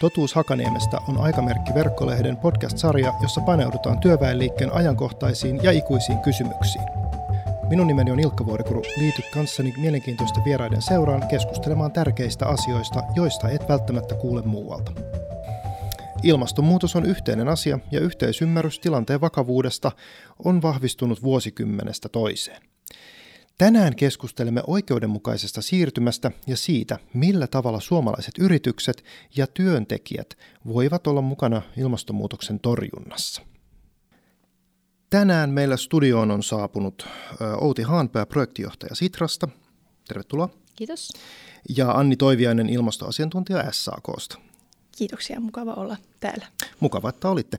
Totuus Hakaniemestä on Aikamerkki verkkolehden podcast-sarja, jossa paneudutaan työväenliikkeen ajankohtaisiin ja ikuisiin kysymyksiin. Minun nimeni on Ilkka Vuorikuru. Liity kanssani mielenkiintoisten vieraiden seuraan keskustelemaan tärkeistä asioista, joista et välttämättä kuule muualta. Ilmastonmuutos on yhteinen asia ja yhteisymmärrys tilanteen vakavuudesta on vahvistunut vuosikymmenestä toiseen. Tänään keskustelemme oikeudenmukaisesta siirtymästä ja siitä, millä tavalla suomalaiset yritykset ja työntekijät voivat olla mukana ilmastonmuutoksen torjunnassa. Tänään meillä studioon on saapunut Outi Haanpää, projektijohtaja Sitrasta. Tervetuloa. Kiitos. Ja Anni Toiviainen, ilmastoasiantuntija SAKsta. Kiitoksia, mukava olla täällä. Mukava, että olitte.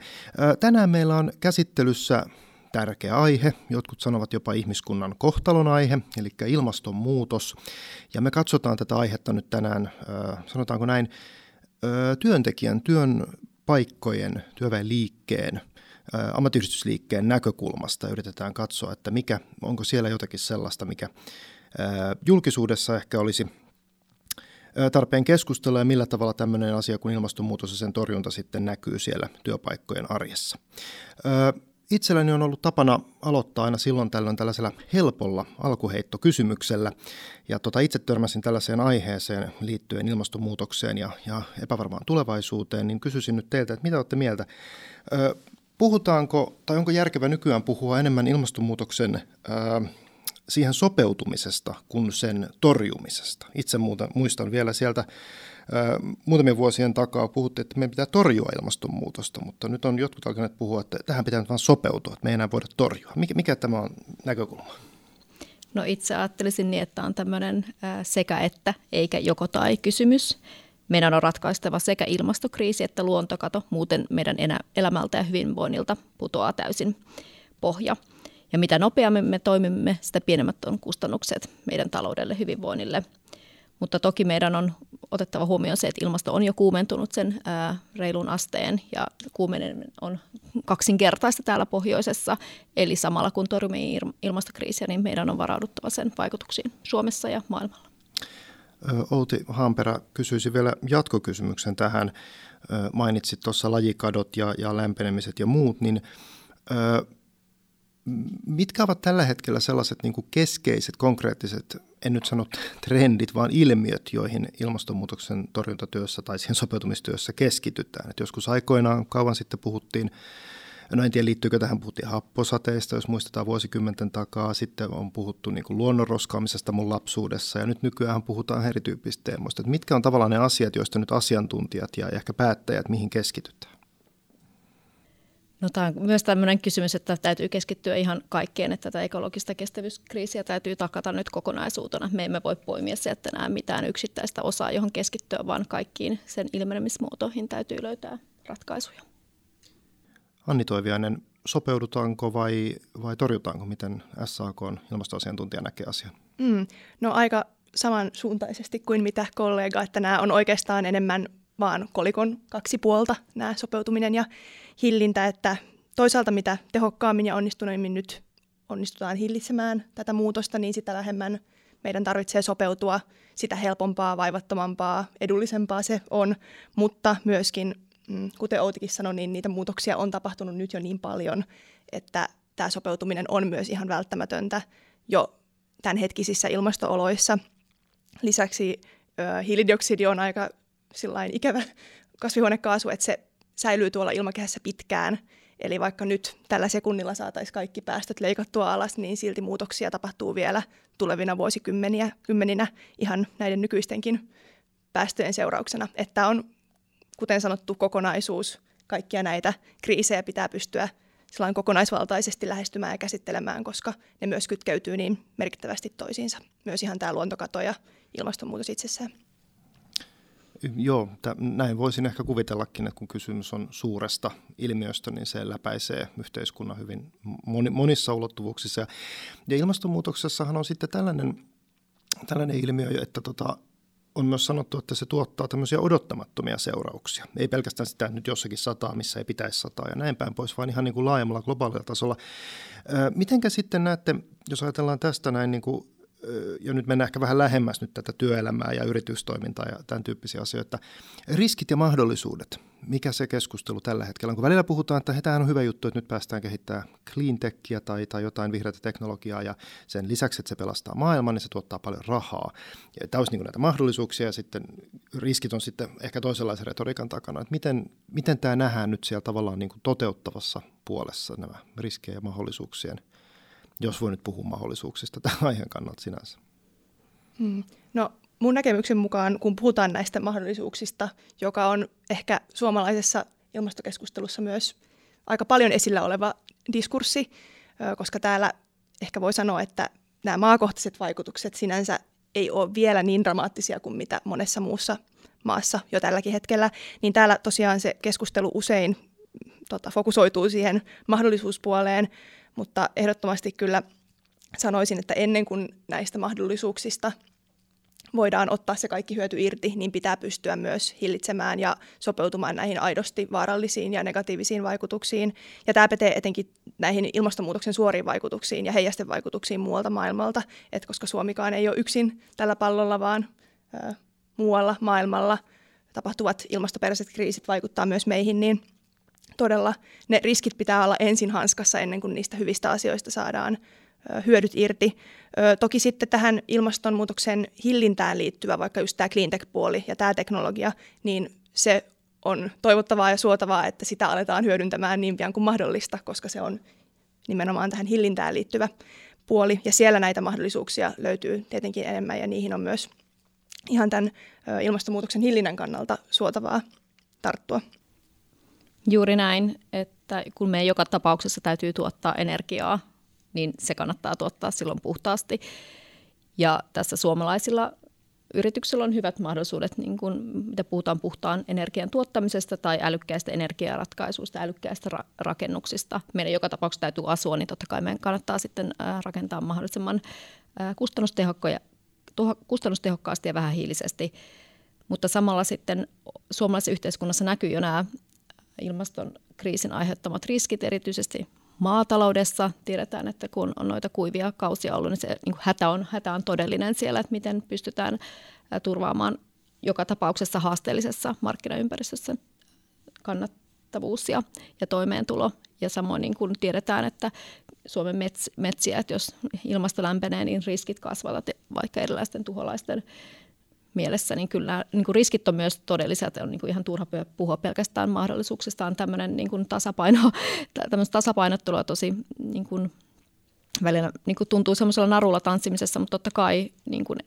Tänään meillä on käsittelyssä tärkeä aihe, jotkut sanovat jopa ihmiskunnan kohtalon aihe, eli ilmastonmuutos. Ja me katsotaan tätä aihetta nyt tänään, sanotaanko näin, työntekijän, työn paikkojen, työväenliikkeen, ammattiyhdistysliikkeen näkökulmasta. Yritetään katsoa, että mikä, onko siellä jotakin sellaista, mikä julkisuudessa ehkä olisi tarpeen keskustella ja millä tavalla tämmöinen asia kuin ilmastonmuutos ja sen torjunta sitten näkyy siellä työpaikkojen arjessa. Itselläni on ollut tapana aloittaa aina silloin tällöin tällaisella helpolla alkuheittokysymyksellä. Ja tota, itse törmäsin tällaiseen aiheeseen liittyen ilmastonmuutokseen ja, ja epävarmaan tulevaisuuteen, niin kysyisin nyt teiltä, että mitä olette mieltä? Ö, puhutaanko, tai onko järkevä nykyään puhua enemmän ilmastonmuutoksen ö, siihen sopeutumisesta kuin sen torjumisesta? Itse muuta, muistan vielä sieltä muutamien vuosien takaa puhuttiin, että meidän pitää torjua ilmastonmuutosta, mutta nyt on jotkut alkaneet puhua, että tähän pitää nyt vain sopeutua, että me ei enää voida torjua. Mikä, mikä tämä on näkökulma? No itse ajattelisin niin, että on tämmöinen sekä että eikä joko tai kysymys. Meidän on ratkaistava sekä ilmastokriisi että luontokato, muuten meidän elämältä ja hyvinvoinnilta putoaa täysin pohja. Ja mitä nopeammin me toimimme, sitä pienemmät on kustannukset meidän taloudelle, hyvinvoinnille – mutta toki meidän on otettava huomioon se, että ilmasto on jo kuumentunut sen ää, reilun asteen ja kuumeneminen on kaksinkertaista täällä pohjoisessa. Eli samalla kun torjumme ilmastokriisiä, niin meidän on varauduttava sen vaikutuksiin Suomessa ja maailmalla. Outi Haanperä kysyisi vielä jatkokysymyksen tähän. Mainitsit tuossa lajikadot ja, ja lämpenemiset ja muut, niin mitkä ovat tällä hetkellä sellaiset niin kuin keskeiset, konkreettiset, en nyt sano trendit, vaan ilmiöt, joihin ilmastonmuutoksen torjuntatyössä tai siihen sopeutumistyössä keskitytään? Et joskus aikoinaan kauan sitten puhuttiin, no en tiedä liittyykö tähän, puhuttiin happosateista, jos muistetaan vuosikymmenten takaa, sitten on puhuttu niin kuin luonnonroskaamisesta mun lapsuudessa ja nyt nykyään puhutaan erityyppistä teemoista. Et mitkä on tavallaan ne asiat, joista nyt asiantuntijat ja ehkä päättäjät, mihin keskitytään? No, tämä on myös tämmöinen kysymys, että täytyy keskittyä ihan kaikkeen, että tätä ekologista kestävyyskriisiä täytyy takata nyt kokonaisuutena. Me emme voi poimia sieltä enää mitään yksittäistä osaa, johon keskittyä, vaan kaikkiin sen ilmenemismuotoihin täytyy löytää ratkaisuja. Anni Toiviainen, sopeudutaanko vai, vai torjutaanko, miten SAK on ilmastoasiantuntija näkee asian? Mm, no aika samansuuntaisesti kuin mitä kollega, että nämä on oikeastaan enemmän vaan kolikon kaksi puolta, nämä sopeutuminen ja hillintä, että toisaalta mitä tehokkaammin ja onnistuneimmin nyt onnistutaan hillitsemään tätä muutosta, niin sitä vähemmän meidän tarvitsee sopeutua, sitä helpompaa, vaivattomampaa, edullisempaa se on, mutta myöskin, mm, kuten Outikin sanoi, niin niitä muutoksia on tapahtunut nyt jo niin paljon, että tämä sopeutuminen on myös ihan välttämätöntä jo tämänhetkisissä ilmastooloissa. Lisäksi hiilidioksidi on aika sillain ikävä kasvihuonekaasu, että se säilyy tuolla ilmakehässä pitkään. Eli vaikka nyt tällä sekunnilla saataisiin kaikki päästöt leikattua alas, niin silti muutoksia tapahtuu vielä tulevina vuosikymmeniä kymmeninä ihan näiden nykyistenkin päästöjen seurauksena. Että on, kuten sanottu, kokonaisuus. Kaikkia näitä kriisejä pitää pystyä kokonaisvaltaisesti lähestymään ja käsittelemään, koska ne myös kytkeytyy niin merkittävästi toisiinsa. Myös ihan tämä luontokato ja ilmastonmuutos itsessään. Joo, t- näin voisin ehkä kuvitellakin, että kun kysymys on suuresta ilmiöstä, niin se läpäisee yhteiskunnan hyvin moni, monissa ulottuvuuksissa. Ja, ja ilmastonmuutoksessahan on sitten tällainen, tällainen ilmiö, että tota, on myös sanottu, että se tuottaa tämmöisiä odottamattomia seurauksia. Ei pelkästään sitä, että nyt jossakin sataa, missä ei pitäisi sataa ja näin päin pois, vaan ihan niin kuin laajemmalla globaalilla tasolla. Mitenkä sitten näette, jos ajatellaan tästä näin niin kuin ja nyt mennään ehkä vähän lähemmäs nyt tätä työelämää ja yritystoimintaa ja tämän tyyppisiä asioita. Riskit ja mahdollisuudet, mikä se keskustelu tällä hetkellä on? Kun välillä puhutaan, että tämä on hyvä juttu, että nyt päästään kehittämään cleantechia tai, tai jotain vihreätä teknologiaa ja sen lisäksi, että se pelastaa maailman, niin se tuottaa paljon rahaa. Ja tämä olisi niin näitä mahdollisuuksia ja sitten riskit on sitten ehkä toisenlaisen retoriikan takana. Että miten, miten tämä nähdään nyt siellä tavallaan niin kuin toteuttavassa puolessa nämä riskejä ja mahdollisuuksien – jos voi nyt puhua mahdollisuuksista tämän aiheen kannalta sinänsä. Hmm. No mun näkemyksen mukaan, kun puhutaan näistä mahdollisuuksista, joka on ehkä suomalaisessa ilmastokeskustelussa myös aika paljon esillä oleva diskurssi, koska täällä ehkä voi sanoa, että nämä maakohtaiset vaikutukset sinänsä ei ole vielä niin dramaattisia kuin mitä monessa muussa maassa jo tälläkin hetkellä, niin täällä tosiaan se keskustelu usein tota, fokusoituu siihen mahdollisuuspuoleen, mutta ehdottomasti kyllä sanoisin, että ennen kuin näistä mahdollisuuksista voidaan ottaa se kaikki hyöty irti, niin pitää pystyä myös hillitsemään ja sopeutumaan näihin aidosti vaarallisiin ja negatiivisiin vaikutuksiin. Ja tämä pätee etenkin näihin ilmastonmuutoksen suoriin vaikutuksiin ja heijasten vaikutuksiin muualta maailmalta, Et koska Suomikaan ei ole yksin tällä pallolla, vaan ö, muualla maailmalla tapahtuvat ilmastoperäiset kriisit vaikuttaa myös meihin, niin – todella ne riskit pitää olla ensin hanskassa ennen kuin niistä hyvistä asioista saadaan hyödyt irti. Toki sitten tähän ilmastonmuutoksen hillintään liittyvä, vaikka just tämä cleantech-puoli ja tämä teknologia, niin se on toivottavaa ja suotavaa, että sitä aletaan hyödyntämään niin pian kuin mahdollista, koska se on nimenomaan tähän hillintään liittyvä puoli. Ja siellä näitä mahdollisuuksia löytyy tietenkin enemmän ja niihin on myös ihan tämän ilmastonmuutoksen hillinnän kannalta suotavaa tarttua. Juuri näin, että kun me joka tapauksessa täytyy tuottaa energiaa, niin se kannattaa tuottaa silloin puhtaasti. Ja tässä suomalaisilla yrityksillä on hyvät mahdollisuudet, niin kun, mitä puhutaan puhtaan energian tuottamisesta tai älykkäistä energiaratkaisuista, älykkäistä ra- rakennuksista. Meidän joka tapauksessa täytyy asua, niin totta kai meidän kannattaa sitten rakentaa mahdollisimman kustannustehokkaasti ja vähän hiilisesti. Mutta samalla sitten suomalaisessa yhteiskunnassa näkyy jo nämä ilmastonkriisin aiheuttamat riskit, erityisesti maataloudessa. Tiedetään, että kun on noita kuivia kausia ollut, niin se niin hätä, on, hätä on todellinen siellä, että miten pystytään turvaamaan joka tapauksessa haasteellisessa markkinaympäristössä kannattavuus ja, ja toimeentulo. Ja samoin niin kuin tiedetään, että Suomen mets, metsiä, että jos ilmasto lämpenee, niin riskit kasvavat vaikka erilaisten tuholaisten mielessä, niin kyllä niin kuin riskit on myös todelliset. On niin kuin ihan turha puhua pelkästään mahdollisuuksista. On tämmöinen niin kuin tasapaino, tasapainottelua tosi niin kuin välillä niin kuin tuntuu semmoisella narulla tanssimisessa, mutta totta kai niin kuin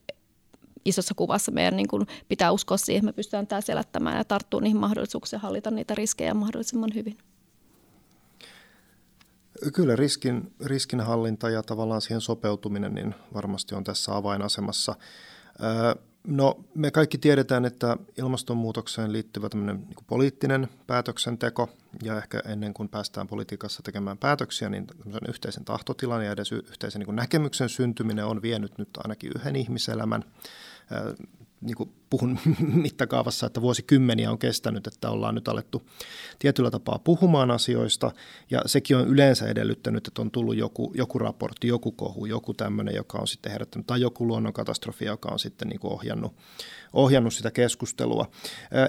isossa kuvassa meidän niin kuin pitää uskoa siihen, että me pystytään tämä selättämään ja tarttua niihin mahdollisuuksiin ja hallita niitä riskejä mahdollisimman hyvin. Kyllä riskin, riskinhallinta ja tavallaan siihen sopeutuminen niin varmasti on tässä avainasemassa. No me kaikki tiedetään, että ilmastonmuutokseen liittyvä niin poliittinen päätöksenteko ja ehkä ennen kuin päästään politiikassa tekemään päätöksiä, niin yhteisen tahtotilan ja edes yhteisen niin näkemyksen syntyminen on vienyt nyt ainakin yhden ihmiselämän niin kuin puhun mittakaavassa, että vuosikymmeniä on kestänyt, että ollaan nyt alettu tietyllä tapaa puhumaan asioista, ja sekin on yleensä edellyttänyt, että on tullut joku, joku raportti, joku kohu, joku tämmöinen, joka on sitten herättänyt, tai joku luonnonkatastrofi, joka on sitten niin kuin ohjannut, ohjannut sitä keskustelua.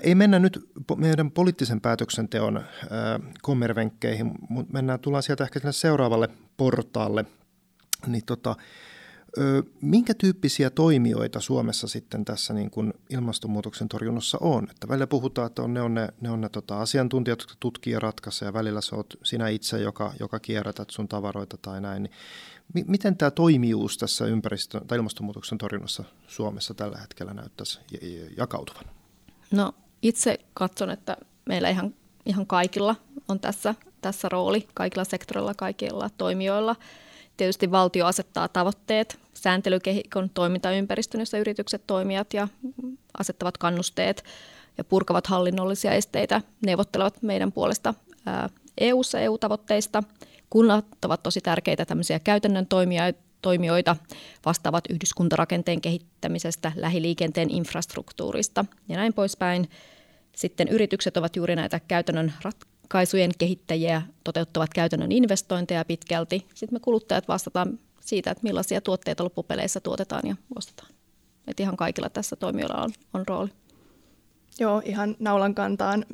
Ei mennä nyt meidän poliittisen päätöksenteon kommervenkkeihin, mutta mennään, tullaan sieltä ehkä seuraavalle portaalle, niin tota, Minkä tyyppisiä toimijoita Suomessa sitten tässä niin kuin ilmastonmuutoksen torjunnassa on? Että välillä puhutaan, että on, ne on ne, ne, on ne tota, asiantuntijat, jotka tutkii ja ratkaisee, ja välillä sä oot sinä itse, joka, joka kierrätät sun tavaroita tai näin. Niin m- miten tämä toimijuus tässä ympäristö- tai ilmastonmuutoksen torjunnassa Suomessa tällä hetkellä näyttäisi jakautuvan? No itse katson, että meillä ihan, ihan kaikilla on tässä, tässä rooli, kaikilla sektorilla, kaikilla toimijoilla – Tietysti valtio asettaa tavoitteet sääntelykehikon toimintaympäristön, jossa yritykset, toimijat ja asettavat kannusteet ja purkavat hallinnollisia esteitä, neuvottelevat meidän puolesta EU-ssa EU-tavoitteista. Kunnat ovat tosi tärkeitä tämmöisiä käytännön toimijoita, vastaavat yhdyskuntarakenteen kehittämisestä, lähiliikenteen infrastruktuurista ja näin poispäin. Sitten yritykset ovat juuri näitä käytännön ratkaisujen kehittäjiä toteuttavat käytännön investointeja pitkälti. Sitten me kuluttajat vastataan siitä, että millaisia tuotteita loppupeleissä tuotetaan ja ostetaan. Et ihan kaikilla tässä toimijoilla on, on rooli. Joo, ihan naulan kantaan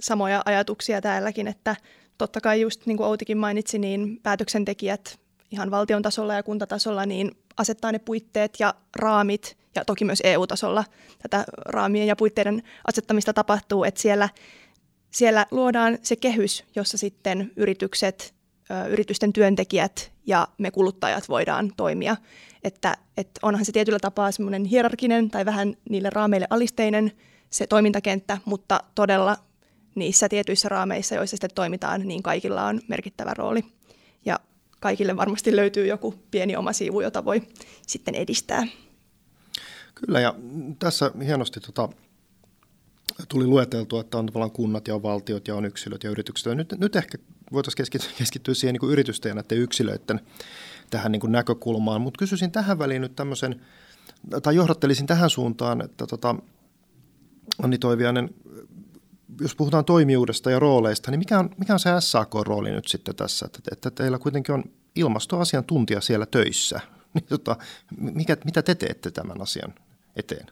samoja ajatuksia täälläkin, että totta kai just niin kuin Outikin mainitsi, niin päätöksentekijät ihan valtion tasolla ja kuntatasolla niin asettaa ne puitteet ja raamit ja toki myös EU-tasolla tätä raamien ja puitteiden asettamista tapahtuu, että siellä, siellä luodaan se kehys, jossa sitten yritykset, yritysten työntekijät ja me kuluttajat voidaan toimia. Että, että onhan se tietyllä tapaa semmoinen hierarkinen tai vähän niille raameille alisteinen se toimintakenttä, mutta todella niissä tietyissä raameissa, joissa sitten toimitaan, niin kaikilla on merkittävä rooli. Ja kaikille varmasti löytyy joku pieni oma siivu, jota voi sitten edistää. Kyllä, ja tässä hienosti tota, tuli lueteltua, että on tavallaan kunnat ja on valtiot ja on yksilöt ja yritykset. Ja nyt, nyt ehkä voitaisiin keskittyä, siihen niin kuin yritysten ja näiden yksilöiden tähän niin kuin näkökulmaan, mutta kysyisin tähän väliin nyt tämmöisen, tai johdattelisin tähän suuntaan, että tota, Anni Toiviainen, jos puhutaan toimijuudesta ja rooleista, niin mikä on, mikä on se SAK-rooli nyt sitten tässä, että, että teillä kuitenkin on ilmastoasiantuntija siellä töissä, niin tota, mikä, mitä te teette tämän asian eteen?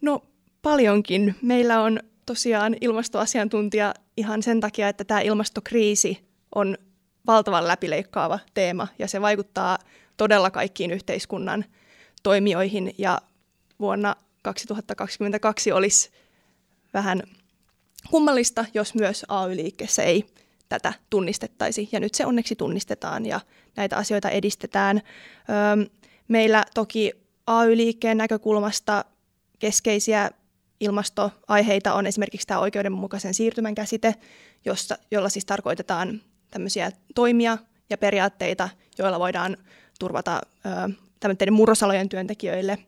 No paljonkin. Meillä on tosiaan ilmastoasiantuntija ihan sen takia, että tämä ilmastokriisi on valtavan läpileikkaava teema ja se vaikuttaa todella kaikkiin yhteiskunnan toimijoihin ja vuonna 2022 olisi vähän kummallista, jos myös AY-liikkeessä ei tätä tunnistettaisi. Ja nyt se onneksi tunnistetaan ja näitä asioita edistetään. Meillä toki AY-liikkeen näkökulmasta keskeisiä ilmastoaiheita on esimerkiksi tämä oikeudenmukaisen siirtymän käsite, jossa, jolla siis tarkoitetaan tämmöisiä toimia ja periaatteita, joilla voidaan turvata ö, murrosalojen työntekijöille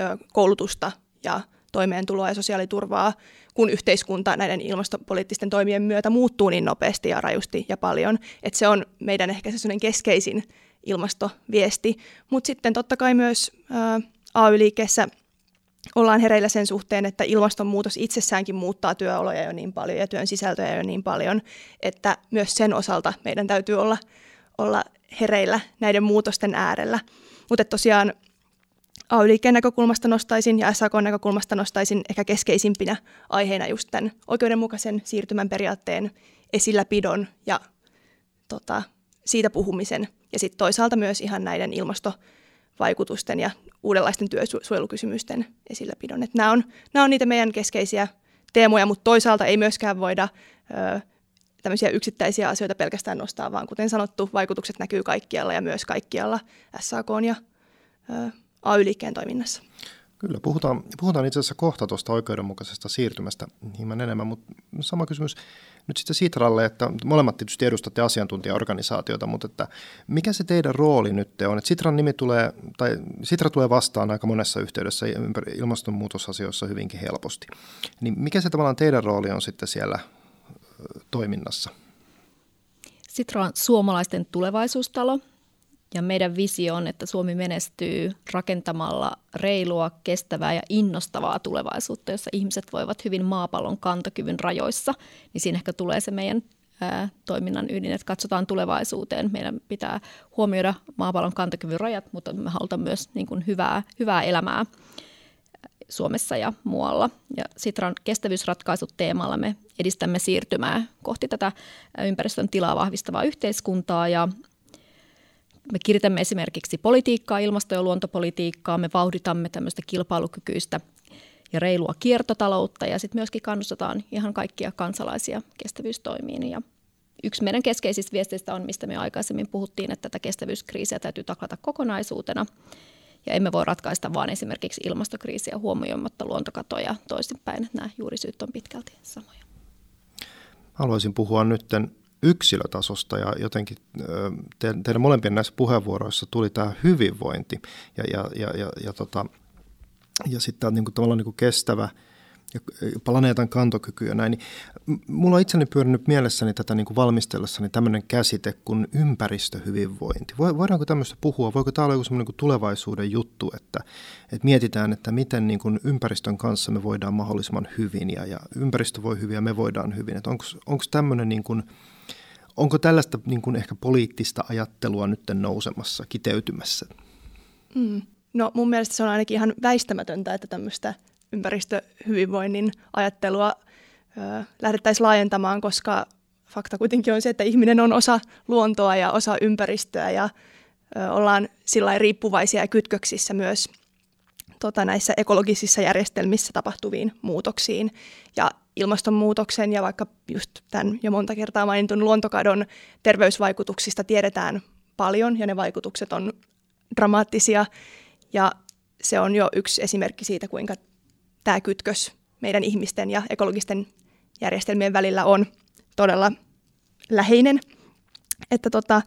ö, koulutusta ja toimeentuloa ja sosiaaliturvaa, kun yhteiskunta näiden ilmastopoliittisten toimien myötä muuttuu niin nopeasti ja rajusti ja paljon. Että se on meidän ehkä se keskeisin ilmastoviesti. Mutta sitten totta kai myös ä, AY-liikkeessä ollaan hereillä sen suhteen, että ilmastonmuutos itsessäänkin muuttaa työoloja jo niin paljon ja työn sisältöjä jo niin paljon, että myös sen osalta meidän täytyy olla, olla hereillä näiden muutosten äärellä. Mutta tosiaan AY-liikkeen näkökulmasta nostaisin ja SAK näkökulmasta nostaisin ehkä keskeisimpinä aiheina just tämän oikeudenmukaisen siirtymän periaatteen esilläpidon ja tota, siitä puhumisen. Ja sitten toisaalta myös ihan näiden ilmastovaikutusten ja uudenlaisten työsuojelukysymysten esilläpidon. Et nämä, on, nämä on niitä meidän keskeisiä teemoja, mutta toisaalta ei myöskään voida ö, tämmöisiä yksittäisiä asioita pelkästään nostaa, vaan kuten sanottu, vaikutukset näkyy kaikkialla ja myös kaikkialla SAK ja ö, AY-liikkeen toiminnassa. Kyllä, puhutaan, puhutaan itse asiassa kohta tuosta oikeudenmukaisesta siirtymästä hieman enemmän, mutta sama kysymys nyt sitten Sitralle, että molemmat tietysti edustatte asiantuntijaorganisaatiota, mutta että mikä se teidän rooli nyt on? Että Sitran nimi tulee, tai Sitra tulee vastaan aika monessa yhteydessä ilmastonmuutosasioissa hyvinkin helposti. Niin mikä se tavallaan teidän rooli on sitten siellä toiminnassa? Sitra on suomalaisten tulevaisuustalo, ja meidän visio on, että Suomi menestyy rakentamalla reilua, kestävää ja innostavaa tulevaisuutta, jossa ihmiset voivat hyvin maapallon kantokyvyn rajoissa. Niin siinä ehkä tulee se meidän toiminnan ydin, että katsotaan tulevaisuuteen. Meidän pitää huomioida maapallon kantokyvyn rajat, mutta me halutaan myös niin kuin hyvää, hyvää elämää Suomessa ja muualla. Ja Sitran kestävyysratkaisut teemalla me edistämme siirtymää kohti tätä ympäristön tilaa vahvistavaa yhteiskuntaa ja me kiritämme esimerkiksi politiikkaa, ilmasto- ja luontopolitiikkaa, me vauhditamme tämmöistä kilpailukykyistä ja reilua kiertotaloutta ja sitten myöskin kannustetaan ihan kaikkia kansalaisia kestävyystoimiin. Ja yksi meidän keskeisistä viesteistä on, mistä me aikaisemmin puhuttiin, että tätä kestävyyskriisiä täytyy taklata kokonaisuutena ja emme voi ratkaista vain esimerkiksi ilmastokriisiä huomioimatta luontokatoja toisinpäin, että nämä juurisyyt on pitkälti samoja. Haluaisin puhua nyt yksilötasosta ja jotenkin te, teidän molempien näissä puheenvuoroissa tuli tämä hyvinvointi ja, ja, ja, ja, ja, tota, ja sitten niin kuin, tavallaan niin kuin kestävä ja planeetan kantokyky ja näin, niin mulla on itseni pyörinyt mielessäni tätä niin kuin valmistellessani tämmöinen käsite kuin ympäristöhyvinvointi. Voidaanko tämmöistä puhua? Voiko tämä olla joku semmoinen niin tulevaisuuden juttu, että, että mietitään, että miten niin kuin ympäristön kanssa me voidaan mahdollisimman hyvin ja, ja ympäristö voi hyvin ja me voidaan hyvin. Onko tämmöinen niin kuin, Onko tällaista niin kuin ehkä poliittista ajattelua nyt nousemassa, kiteytymässä? Mm. No mun mielestä se on ainakin ihan väistämätöntä, että tämmöistä ympäristöhyvinvoinnin ajattelua ö, lähdettäisiin laajentamaan, koska fakta kuitenkin on se, että ihminen on osa luontoa ja osa ympäristöä ja ö, ollaan sillä riippuvaisia ja kytköksissä myös tota, näissä ekologisissa järjestelmissä tapahtuviin muutoksiin. Ja ilmastonmuutoksen ja vaikka just tämän jo monta kertaa mainitun luontokadon terveysvaikutuksista tiedetään paljon ja ne vaikutukset on dramaattisia ja se on jo yksi esimerkki siitä, kuinka tämä kytkös meidän ihmisten ja ekologisten järjestelmien välillä on todella läheinen. Että tota,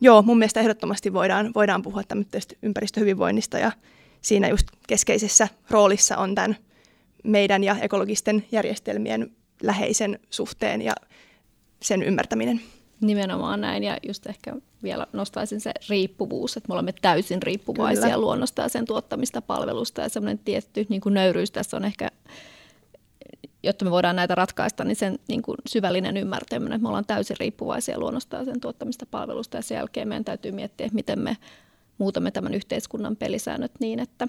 joo, mun mielestä ehdottomasti voidaan, voidaan puhua tämmöistä ympäristöhyvinvoinnista ja siinä just keskeisessä roolissa on tämän meidän ja ekologisten järjestelmien läheisen suhteen ja sen ymmärtäminen. Nimenomaan näin ja just ehkä vielä nostaisin se riippuvuus, että me olemme täysin riippuvaisia Kyllä. luonnosta ja sen tuottamista palvelusta ja semmoinen tietty niin kuin nöyryys tässä on ehkä, jotta me voidaan näitä ratkaista, niin sen niin kuin syvällinen ymmärtäminen, että me ollaan täysin riippuvaisia luonnosta ja sen tuottamista palvelusta ja sen jälkeen meidän täytyy miettiä, miten me muutamme tämän yhteiskunnan pelisäännöt niin, että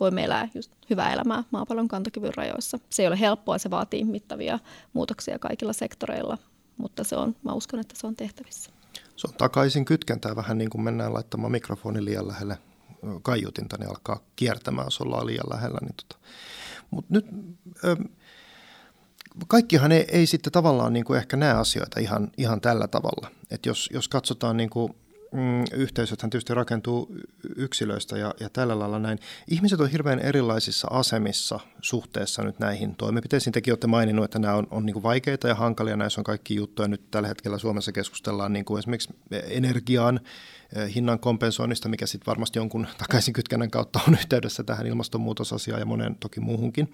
voimme elää just hyvää elämää maapallon kantokyvyn rajoissa. Se ei ole helppoa, se vaatii mittavia muutoksia kaikilla sektoreilla, mutta se on, mä uskon, että se on tehtävissä. Se on takaisin kytkentää vähän niin kuin mennään laittamaan mikrofoni liian lähelle kaiutinta, niin alkaa kiertämään, jos ollaan liian lähellä. Niin tota. Mutta nyt ö, kaikkihan ei, ei sitten tavallaan niin kuin ehkä näe asioita ihan, ihan tällä tavalla. että jos, jos katsotaan niin kuin mm, yhteisöthän tietysti rakentuu yksilöistä ja, ja tällä lailla näin. Ihmiset on hirveän erilaisissa asemissa suhteessa nyt näihin toimenpiteisiin. Tekin olette maininnut, että nämä on, on niin vaikeita ja hankalia. Näissä on kaikki juttuja. Nyt tällä hetkellä Suomessa keskustellaan niin kuin esimerkiksi energiaan, eh, hinnan kompensoinnista, mikä sitten varmasti jonkun takaisin kytkennän kautta on yhteydessä tähän ilmastonmuutosasiaan ja monen toki muuhunkin.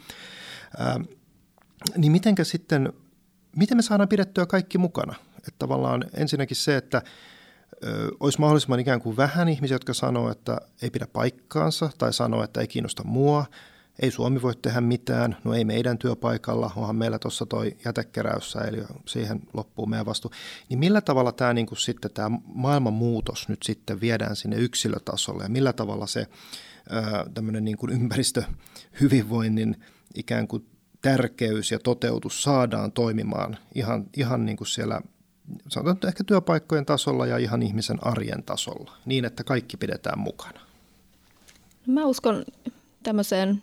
Ää, niin mitenkä sitten, miten me saadaan pidettyä kaikki mukana? Että tavallaan ensinnäkin se, että olisi mahdollisimman ikään kuin vähän ihmisiä, jotka sanoo, että ei pidä paikkaansa tai sanoo, että ei kiinnosta mua, ei Suomi voi tehdä mitään, no ei meidän työpaikalla, onhan meillä tuossa toi jätekeräyssä, eli siihen loppuu meidän vastu. Niin millä tavalla tämä niin kuin sitten tämä maailman muutos nyt sitten viedään sinne yksilötasolle? Ja millä tavalla se tämmöinen niin kuin ympäristöhyvinvoinnin ikään kuin tärkeys ja toteutus saadaan toimimaan ihan, ihan niin kuin siellä sanotaan ehkä työpaikkojen tasolla ja ihan ihmisen arjen tasolla, niin että kaikki pidetään mukana? Mä uskon tämmöiseen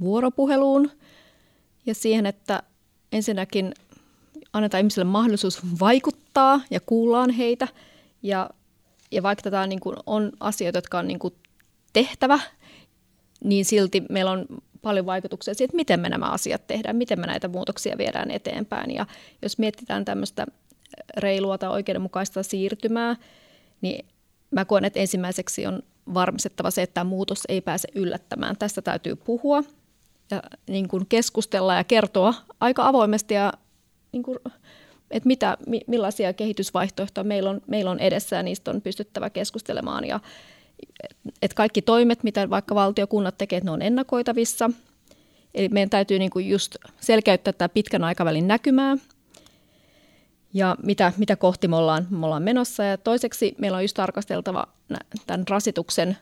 vuoropuheluun ja siihen, että ensinnäkin annetaan ihmisille mahdollisuus vaikuttaa ja kuullaan heitä. Ja, ja vaikka tätä niin kuin on asioita, jotka on niin kuin tehtävä, niin silti meillä on paljon vaikutuksia siihen, että miten me nämä asiat tehdään, miten me näitä muutoksia viedään eteenpäin. Ja jos mietitään tämmöistä reilua tai oikeudenmukaista siirtymää, niin mä koen, että ensimmäiseksi on varmistettava se, että tämä muutos ei pääse yllättämään. Tästä täytyy puhua ja niin kuin keskustella ja kertoa aika avoimesti, ja, niin kuin, että mitä, millaisia kehitysvaihtoehtoja meillä on, meillä on edessä ja niistä on pystyttävä keskustelemaan. Ja, että kaikki toimet, mitä vaikka valtiokunnat tekevät, ne on ennakoitavissa. Eli meidän täytyy niin kuin just selkeyttää tämä pitkän aikavälin näkymää – ja mitä, mitä kohti me ollaan, me ollaan menossa. Ja toiseksi meillä on just tarkasteltava tämän rasituksen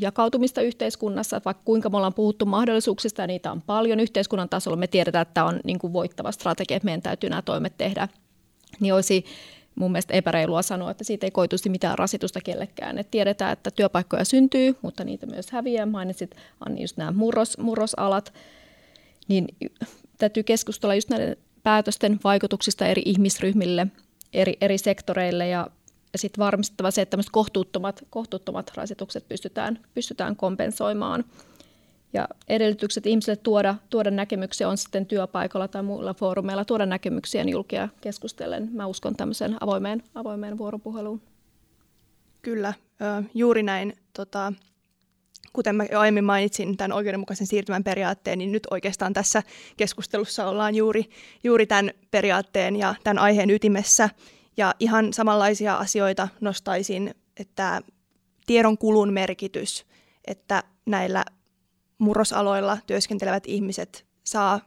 jakautumista yhteiskunnassa, että vaikka kuinka me ollaan puhuttu mahdollisuuksista ja niitä on paljon yhteiskunnan tasolla, me tiedetään, että tämä on niin kuin voittava strategia, että meidän täytyy nämä toimet tehdä, niin olisi mun mielestä epäreilua sanoa, että siitä ei koituisi mitään rasitusta kellekään. Et tiedetään, että työpaikkoja syntyy, mutta niitä myös häviää. Mainitsit Anni just nämä murros, murrosalat, niin täytyy keskustella just näiden päätösten vaikutuksista eri ihmisryhmille, eri, eri sektoreille ja, ja sitten varmistettava se, että kohtuuttomat, kohtuuttomat rasitukset pystytään, pystytään kompensoimaan. Ja edellytykset ihmisille tuoda, tuoda näkemyksiä on sitten työpaikalla tai muilla foorumeilla tuoda näkemyksiä julkia keskustellen. Mä uskon tämmöiseen avoimeen, avoimeen vuoropuheluun. Kyllä, juuri näin. Tota, kuten mä jo aiemmin mainitsin tämän oikeudenmukaisen siirtymän periaatteen, niin nyt oikeastaan tässä keskustelussa ollaan juuri, juuri tämän periaatteen ja tämän aiheen ytimessä. Ja ihan samanlaisia asioita nostaisin, että tiedon kulun merkitys, että näillä murrosaloilla työskentelevät ihmiset saa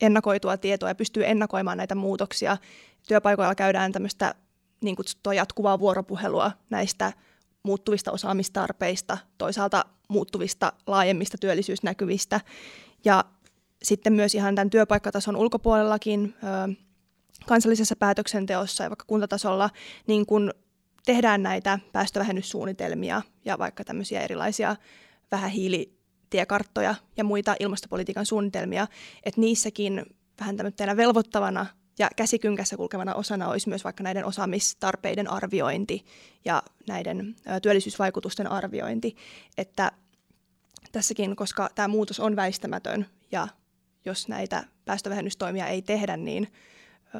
ennakoitua tietoa ja pystyy ennakoimaan näitä muutoksia. Työpaikoilla käydään tämmöistä niin kutsuttua jatkuvaa vuoropuhelua näistä muuttuvista osaamistarpeista, toisaalta muuttuvista laajemmista työllisyysnäkyvistä. Ja sitten myös ihan tämän työpaikkatason ulkopuolellakin kansallisessa päätöksenteossa ja vaikka kuntatasolla, niin kun tehdään näitä päästövähennyssuunnitelmia ja vaikka tämmöisiä erilaisia vähähiilitiekarttoja ja muita ilmastopolitiikan suunnitelmia, että niissäkin vähän tämmöisenä velvoittavana ja käsikynkässä kulkevana osana olisi myös vaikka näiden osaamistarpeiden arviointi ja näiden työllisyysvaikutusten arviointi, että tässäkin, koska tämä muutos on väistämätön ja jos näitä päästövähennystoimia ei tehdä, niin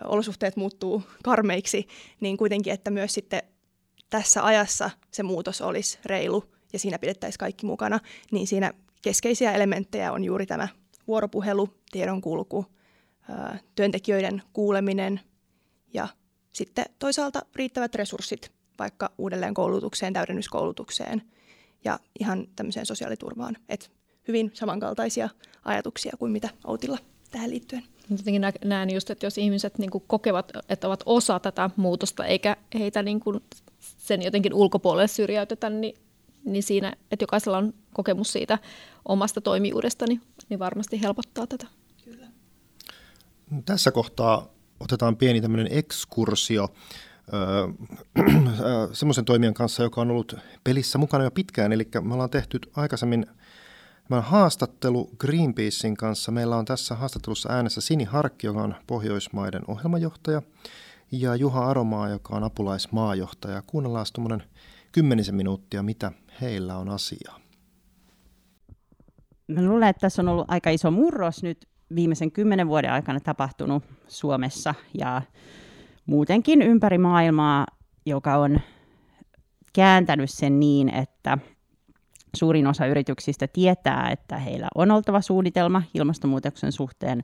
olosuhteet muuttuu karmeiksi, niin kuitenkin, että myös sitten tässä ajassa se muutos olisi reilu ja siinä pidettäisiin kaikki mukana, niin siinä keskeisiä elementtejä on juuri tämä vuoropuhelu, tiedonkulku, työntekijöiden kuuleminen ja sitten toisaalta riittävät resurssit vaikka uudelleen koulutukseen, täydennyskoulutukseen ja ihan tämmöiseen sosiaaliturvaan. Et hyvin samankaltaisia ajatuksia kuin mitä Outilla tähän liittyen. Jotenkin näen just, että jos ihmiset niin kokevat, että ovat osa tätä muutosta, eikä heitä niin kuin sen jotenkin ulkopuolelle syrjäytetä, niin, niin siinä, että jokaisella on kokemus siitä omasta toimijuudesta, niin, niin varmasti helpottaa tätä. Tässä kohtaa otetaan pieni tämmöinen ekskursio semmoisen toimijan kanssa, joka on ollut pelissä mukana jo pitkään. Eli me ollaan tehty aikaisemmin Tämä haastattelu Greenpeacein kanssa. Meillä on tässä haastattelussa äänessä Sini Harkki, joka on Pohjoismaiden ohjelmajohtaja, ja Juha Aromaa, joka on apulaismaajohtaja. Kuunnellaan tuommoinen kymmenisen minuuttia, mitä heillä on asiaa. Mä luulen, että tässä on ollut aika iso murros nyt viimeisen kymmenen vuoden aikana tapahtunut Suomessa ja muutenkin ympäri maailmaa, joka on kääntänyt sen niin, että suurin osa yrityksistä tietää, että heillä on oltava suunnitelma ilmastonmuutoksen suhteen,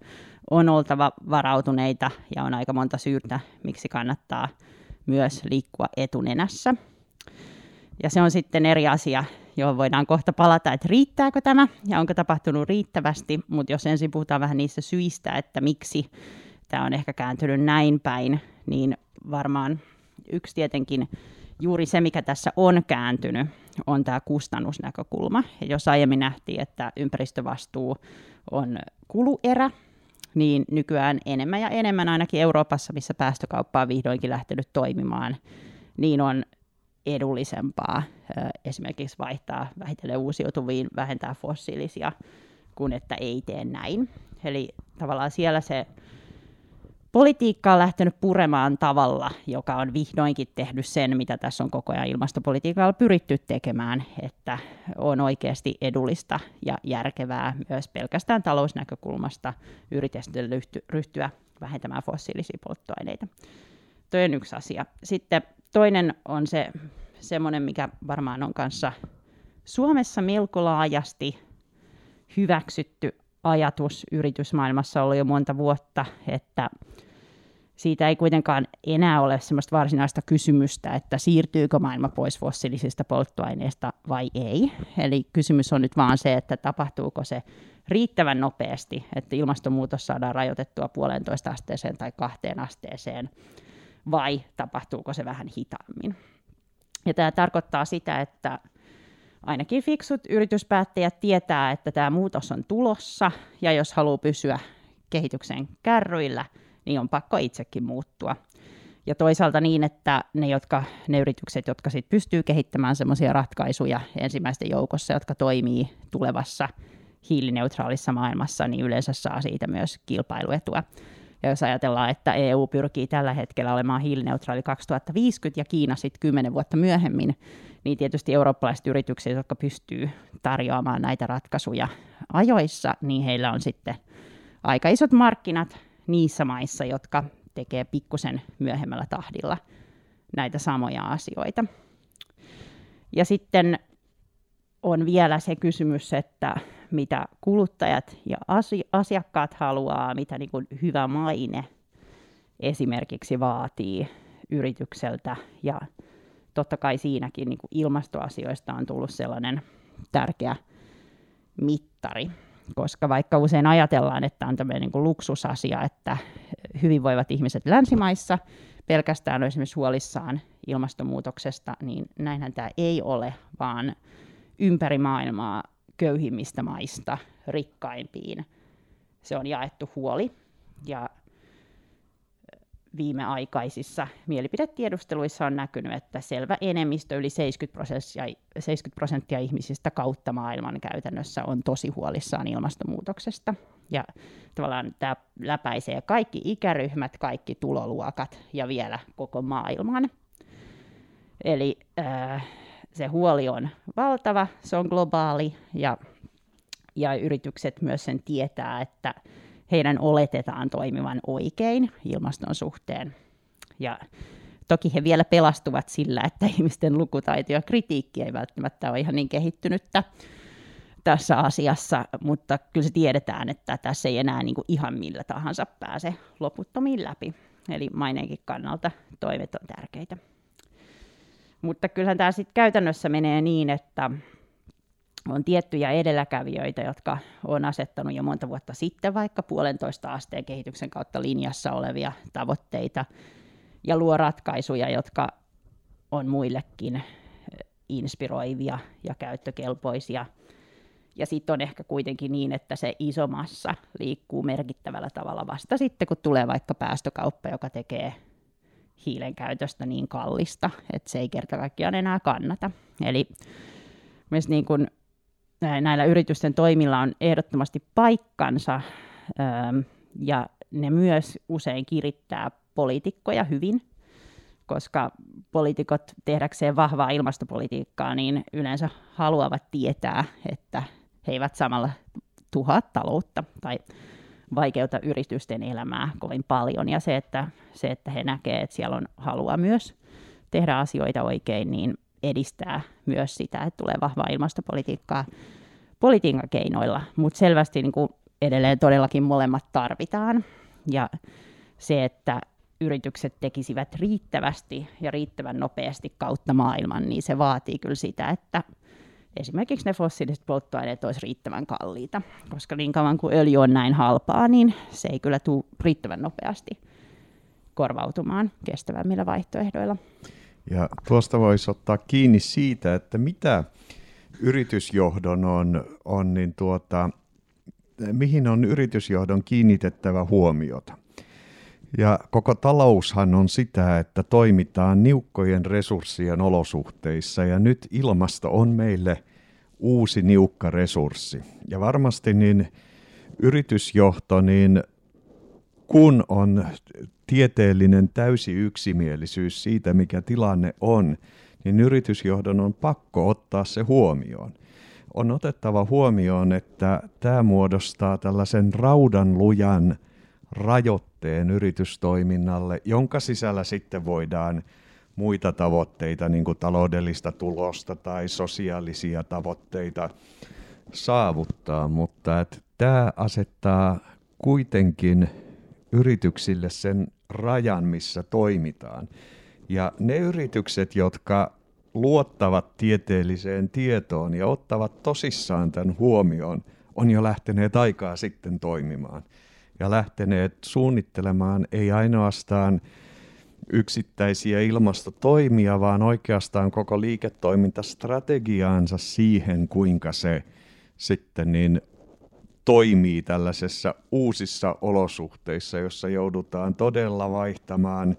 on oltava varautuneita ja on aika monta syytä, miksi kannattaa myös liikkua etunenässä. Ja se on sitten eri asia, johon voidaan kohta palata, että riittääkö tämä ja onko tapahtunut riittävästi, mutta jos ensin puhutaan vähän niistä syistä, että miksi tämä on ehkä kääntynyt näin päin, niin varmaan yksi tietenkin juuri se, mikä tässä on kääntynyt, on tämä kustannusnäkökulma. Ja jos aiemmin nähtiin, että ympäristövastuu on kuluerä, niin nykyään enemmän ja enemmän ainakin Euroopassa, missä päästökauppa on vihdoinkin lähtenyt toimimaan, niin on edullisempaa esimerkiksi vaihtaa vähitellen uusiutuviin, vähentää fossiilisia, kuin että ei tee näin. Eli tavallaan siellä se politiikka on lähtenyt puremaan tavalla, joka on vihdoinkin tehnyt sen, mitä tässä on koko ajan ilmastopolitiikalla pyritty tekemään, että on oikeasti edullista ja järkevää myös pelkästään talousnäkökulmasta yritysten ryhtyä vähentämään fossiilisia polttoaineita. Tuo on yksi asia. Sitten toinen on se semmoinen, mikä varmaan on kanssa Suomessa melko laajasti hyväksytty ajatus yritysmaailmassa ollut jo monta vuotta, että siitä ei kuitenkaan enää ole sellaista varsinaista kysymystä, että siirtyykö maailma pois fossiilisista polttoaineista vai ei. Eli kysymys on nyt vaan se, että tapahtuuko se riittävän nopeasti, että ilmastonmuutos saadaan rajoitettua puolentoista asteeseen tai kahteen asteeseen, vai tapahtuuko se vähän hitaammin. Ja tämä tarkoittaa sitä, että ainakin fiksut yrityspäättäjät tietää, että tämä muutos on tulossa, ja jos haluaa pysyä kehityksen kärryillä, niin on pakko itsekin muuttua. Ja toisaalta niin, että ne, jotka, ne yritykset, jotka sit pystyy kehittämään sellaisia ratkaisuja ensimmäisten joukossa, jotka toimii tulevassa hiilineutraalissa maailmassa, niin yleensä saa siitä myös kilpailuetua. Ja jos ajatellaan, että EU pyrkii tällä hetkellä olemaan hiilineutraali 2050 ja Kiina sitten 10 vuotta myöhemmin, niin tietysti eurooppalaiset yritykset, jotka pystyy tarjoamaan näitä ratkaisuja ajoissa, niin heillä on sitten aika isot markkinat niissä maissa, jotka tekee pikkusen myöhemmällä tahdilla näitä samoja asioita. Ja sitten on vielä se kysymys, että mitä kuluttajat ja asiakkaat haluaa, mitä niin kuin hyvä maine esimerkiksi vaatii yritykseltä. Ja totta kai siinäkin niin kuin ilmastoasioista on tullut sellainen tärkeä mittari, koska vaikka usein ajatellaan, että on tämmöinen niin kuin luksusasia, että hyvinvoivat ihmiset länsimaissa pelkästään on esimerkiksi huolissaan ilmastonmuutoksesta, niin näinhän tämä ei ole, vaan ympäri maailmaa köyhimmistä maista rikkaimpiin se on jaettu huoli. Ja viimeaikaisissa mielipidetiedusteluissa on näkynyt, että selvä enemmistö, yli 70 prosenttia, 70 prosenttia ihmisistä kautta maailman käytännössä on tosi huolissaan ilmastonmuutoksesta. Ja tavallaan tämä läpäisee kaikki ikäryhmät, kaikki tuloluokat ja vielä koko maailman. Eli äh, se huoli on valtava, se on globaali ja, ja yritykset myös sen tietää, että heidän oletetaan toimivan oikein ilmaston suhteen. Ja toki he vielä pelastuvat sillä, että ihmisten lukutaito ja kritiikki ei välttämättä ole ihan niin kehittynyttä tässä asiassa, mutta kyllä se tiedetään, että tässä ei enää niin kuin ihan millä tahansa pääse loputtomiin läpi. Eli maineenkin kannalta toimet on tärkeitä. Mutta kyllähän tämä sitten käytännössä menee niin, että on tiettyjä edelläkävijöitä, jotka on asettanut jo monta vuotta sitten vaikka puolentoista asteen kehityksen kautta linjassa olevia tavoitteita ja luo ratkaisuja, jotka on muillekin eh, inspiroivia ja käyttökelpoisia. Ja sitten on ehkä kuitenkin niin, että se iso massa liikkuu merkittävällä tavalla vasta sitten, kun tulee vaikka päästökauppa, joka tekee hiilen käytöstä niin kallista, että se ei kerta kaikkiaan enää kannata. Eli myös niin kuin näillä yritysten toimilla on ehdottomasti paikkansa, ja ne myös usein kirittää poliitikkoja hyvin, koska poliitikot tehdäkseen vahvaa ilmastopolitiikkaa, niin yleensä haluavat tietää, että he eivät samalla tuhaa taloutta tai vaikeuta yritysten elämää kovin paljon. Ja se, että, se, että he näkevät, että siellä on halua myös tehdä asioita oikein, niin edistää myös sitä, että tulee vahvaa ilmastopolitiikkaa politiikan keinoilla, mutta selvästi niin kuin edelleen todellakin molemmat tarvitaan. Ja se, että yritykset tekisivät riittävästi ja riittävän nopeasti kautta maailman, niin se vaatii kyllä sitä, että esimerkiksi ne fossiiliset polttoaineet olisi riittävän kalliita, koska niin kauan kuin öljy on näin halpaa, niin se ei kyllä tule riittävän nopeasti korvautumaan kestävämmillä vaihtoehdoilla. Ja tuosta voisi ottaa kiinni siitä, että mitä yritysjohdon on, on niin tuota, mihin on yritysjohdon kiinnitettävä huomiota. Ja koko taloushan on sitä, että toimitaan niukkojen resurssien olosuhteissa ja nyt ilmasto on meille uusi niukka resurssi. Ja varmasti niin yritysjohto, niin kun on tieteellinen täysi yksimielisyys siitä, mikä tilanne on, niin yritysjohdon on pakko ottaa se huomioon. On otettava huomioon, että tämä muodostaa tällaisen raudan lujan rajoitteen yritystoiminnalle, jonka sisällä sitten voidaan muita tavoitteita, niin kuin taloudellista tulosta tai sosiaalisia tavoitteita saavuttaa, mutta että tämä asettaa kuitenkin yrityksille sen rajan, missä toimitaan. Ja ne yritykset, jotka luottavat tieteelliseen tietoon ja ottavat tosissaan tämän huomioon, on jo lähteneet aikaa sitten toimimaan ja lähteneet suunnittelemaan ei ainoastaan yksittäisiä ilmastotoimia, vaan oikeastaan koko liiketoimintastrategiaansa siihen, kuinka se sitten niin toimii tällaisessa uusissa olosuhteissa, jossa joudutaan todella vaihtamaan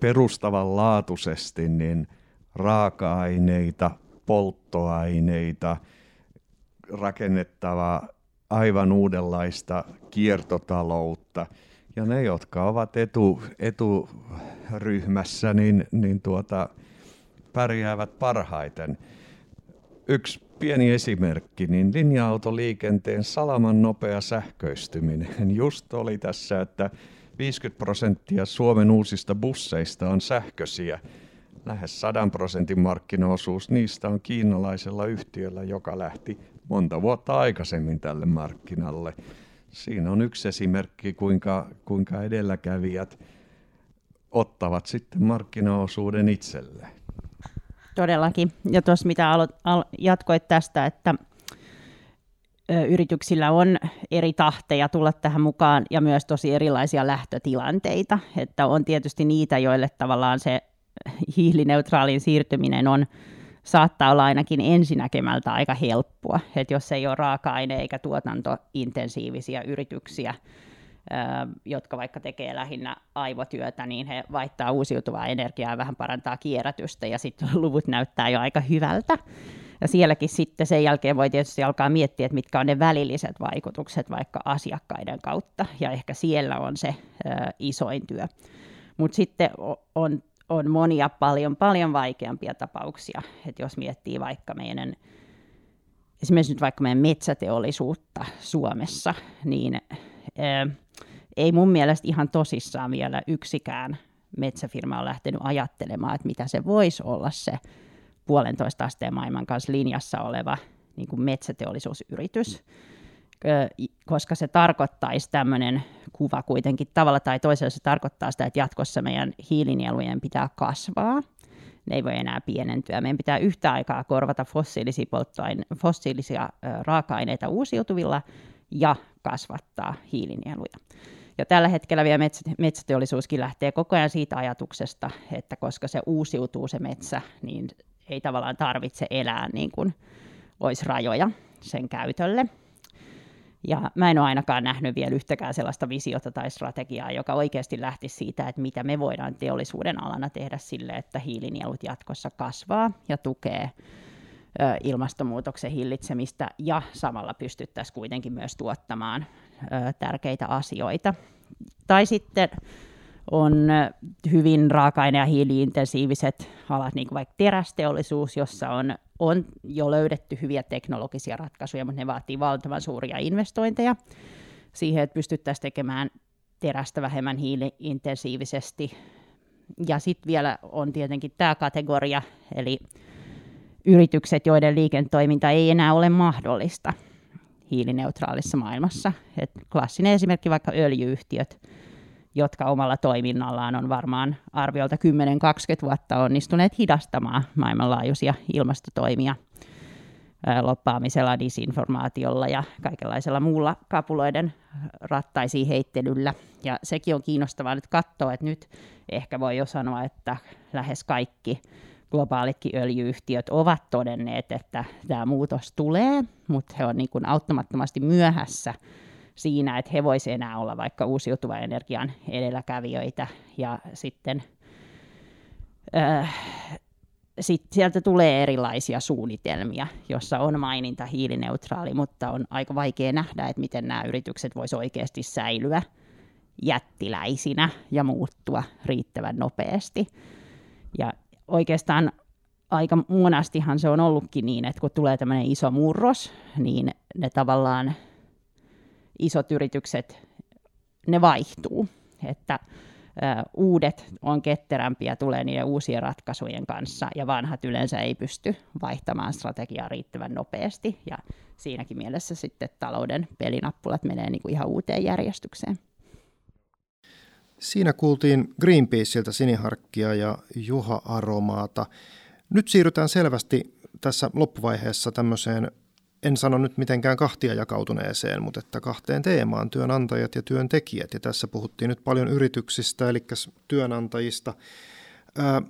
perustavanlaatuisesti niin raaka-aineita, polttoaineita, rakennettava aivan uudenlaista kiertotaloutta. Ja ne, jotka ovat etu, eturyhmässä, niin, niin tuota, pärjäävät parhaiten. Yksi pieni esimerkki, niin linja-autoliikenteen salaman nopea sähköistyminen. Just oli tässä, että 50 prosenttia Suomen uusista busseista on sähköisiä. Lähes 100 prosentin markkinaosuus niistä on kiinalaisella yhtiöllä, joka lähti monta vuotta aikaisemmin tälle markkinalle. Siinä on yksi esimerkki, kuinka, kuinka edelläkävijät ottavat sitten markkinaosuuden itselleen. Todellakin. Ja tuossa mitä alo- al- jatkoit tästä, että yrityksillä on eri tahteja tulla tähän mukaan ja myös tosi erilaisia lähtötilanteita. Että on tietysti niitä, joille tavallaan se hiilineutraalin siirtyminen on saattaa olla ainakin ensinäkemältä aika helppoa. Että jos ei ole raaka-aine- eikä tuotantointensiivisiä yrityksiä, jotka vaikka tekee lähinnä aivotyötä, niin he vaihtaa uusiutuvaa energiaa ja vähän parantaa kierrätystä, ja sitten luvut näyttää jo aika hyvältä. Ja sielläkin sitten sen jälkeen voi tietysti alkaa miettiä, että mitkä on ne välilliset vaikutukset vaikka asiakkaiden kautta, ja ehkä siellä on se ö, isoin työ. Mutta sitten on, on monia paljon, paljon vaikeampia tapauksia, että jos miettii vaikka meidän esimerkiksi nyt vaikka meidän metsäteollisuutta Suomessa, niin ö, ei mun mielestä ihan tosissaan vielä yksikään metsäfirma on lähtenyt ajattelemaan, että mitä se voisi olla se puolentoista asteen maailman kanssa linjassa oleva niin kuin metsäteollisuusyritys, koska se tarkoittaisi tämmöinen kuva kuitenkin tavalla tai toisella, se tarkoittaa sitä, että jatkossa meidän hiilinielujen pitää kasvaa, ne ei voi enää pienentyä. Meidän pitää yhtä aikaa korvata fossiilisia, polttoaine- fossiilisia raaka-aineita uusiutuvilla ja kasvattaa hiilinieluja. Ja tällä hetkellä vielä metsä, metsäteollisuuskin lähtee koko ajan siitä ajatuksesta, että koska se uusiutuu se metsä, niin ei tavallaan tarvitse elää niin kuin olisi rajoja sen käytölle. Ja mä en ole ainakaan nähnyt vielä yhtäkään sellaista visiota tai strategiaa, joka oikeasti lähti siitä, että mitä me voidaan teollisuuden alana tehdä sille, että hiilinielut jatkossa kasvaa ja tukee ilmastonmuutoksen hillitsemistä ja samalla pystyttäisiin kuitenkin myös tuottamaan tärkeitä asioita. Tai sitten on hyvin raaka-aine- ja hiiliintensiiviset alat, niin kuin vaikka terästeollisuus, jossa on, on jo löydetty hyviä teknologisia ratkaisuja, mutta ne vaatii valtavan suuria investointeja siihen, että pystyttäisiin tekemään terästä vähemmän hiiliintensiivisesti. Ja sitten vielä on tietenkin tämä kategoria, eli yritykset, joiden liiketoiminta ei enää ole mahdollista hiilineutraalissa maailmassa. Et klassinen esimerkki vaikka öljyyhtiöt, jotka omalla toiminnallaan on varmaan arviolta 10-20 vuotta onnistuneet hidastamaan maailmanlaajuisia ilmastotoimia loppaamisella, disinformaatiolla ja kaikenlaisella muulla kapuloiden rattaisiin heittelyllä. Ja sekin on kiinnostavaa nyt katsoa, että nyt ehkä voi jo sanoa, että lähes kaikki globaalitkin öljyyhtiöt ovat todenneet, että tämä muutos tulee, mutta he on niin auttamattomasti myöhässä siinä, että he voisivat enää olla vaikka uusiutuvan energian edelläkävijöitä. Ja sitten äh, sit sieltä tulee erilaisia suunnitelmia, jossa on maininta hiilineutraali, mutta on aika vaikea nähdä, että miten nämä yritykset voisivat oikeasti säilyä jättiläisinä ja muuttua riittävän nopeasti. Ja oikeastaan aika monastihan se on ollutkin niin, että kun tulee tämmöinen iso murros, niin ne tavallaan isot yritykset, ne vaihtuu. Että uudet on ketterämpiä, tulee niiden uusien ratkaisujen kanssa, ja vanhat yleensä ei pysty vaihtamaan strategiaa riittävän nopeasti, ja siinäkin mielessä sitten talouden pelinappulat menee niin kuin ihan uuteen järjestykseen. Siinä kuultiin Greenpeaceiltä Siniharkkia ja Juha Aromaata. Nyt siirrytään selvästi tässä loppuvaiheessa tämmöiseen, en sano nyt mitenkään kahtia jakautuneeseen, mutta että kahteen teemaan, työnantajat ja työntekijät. Ja tässä puhuttiin nyt paljon yrityksistä, eli työnantajista. Ää,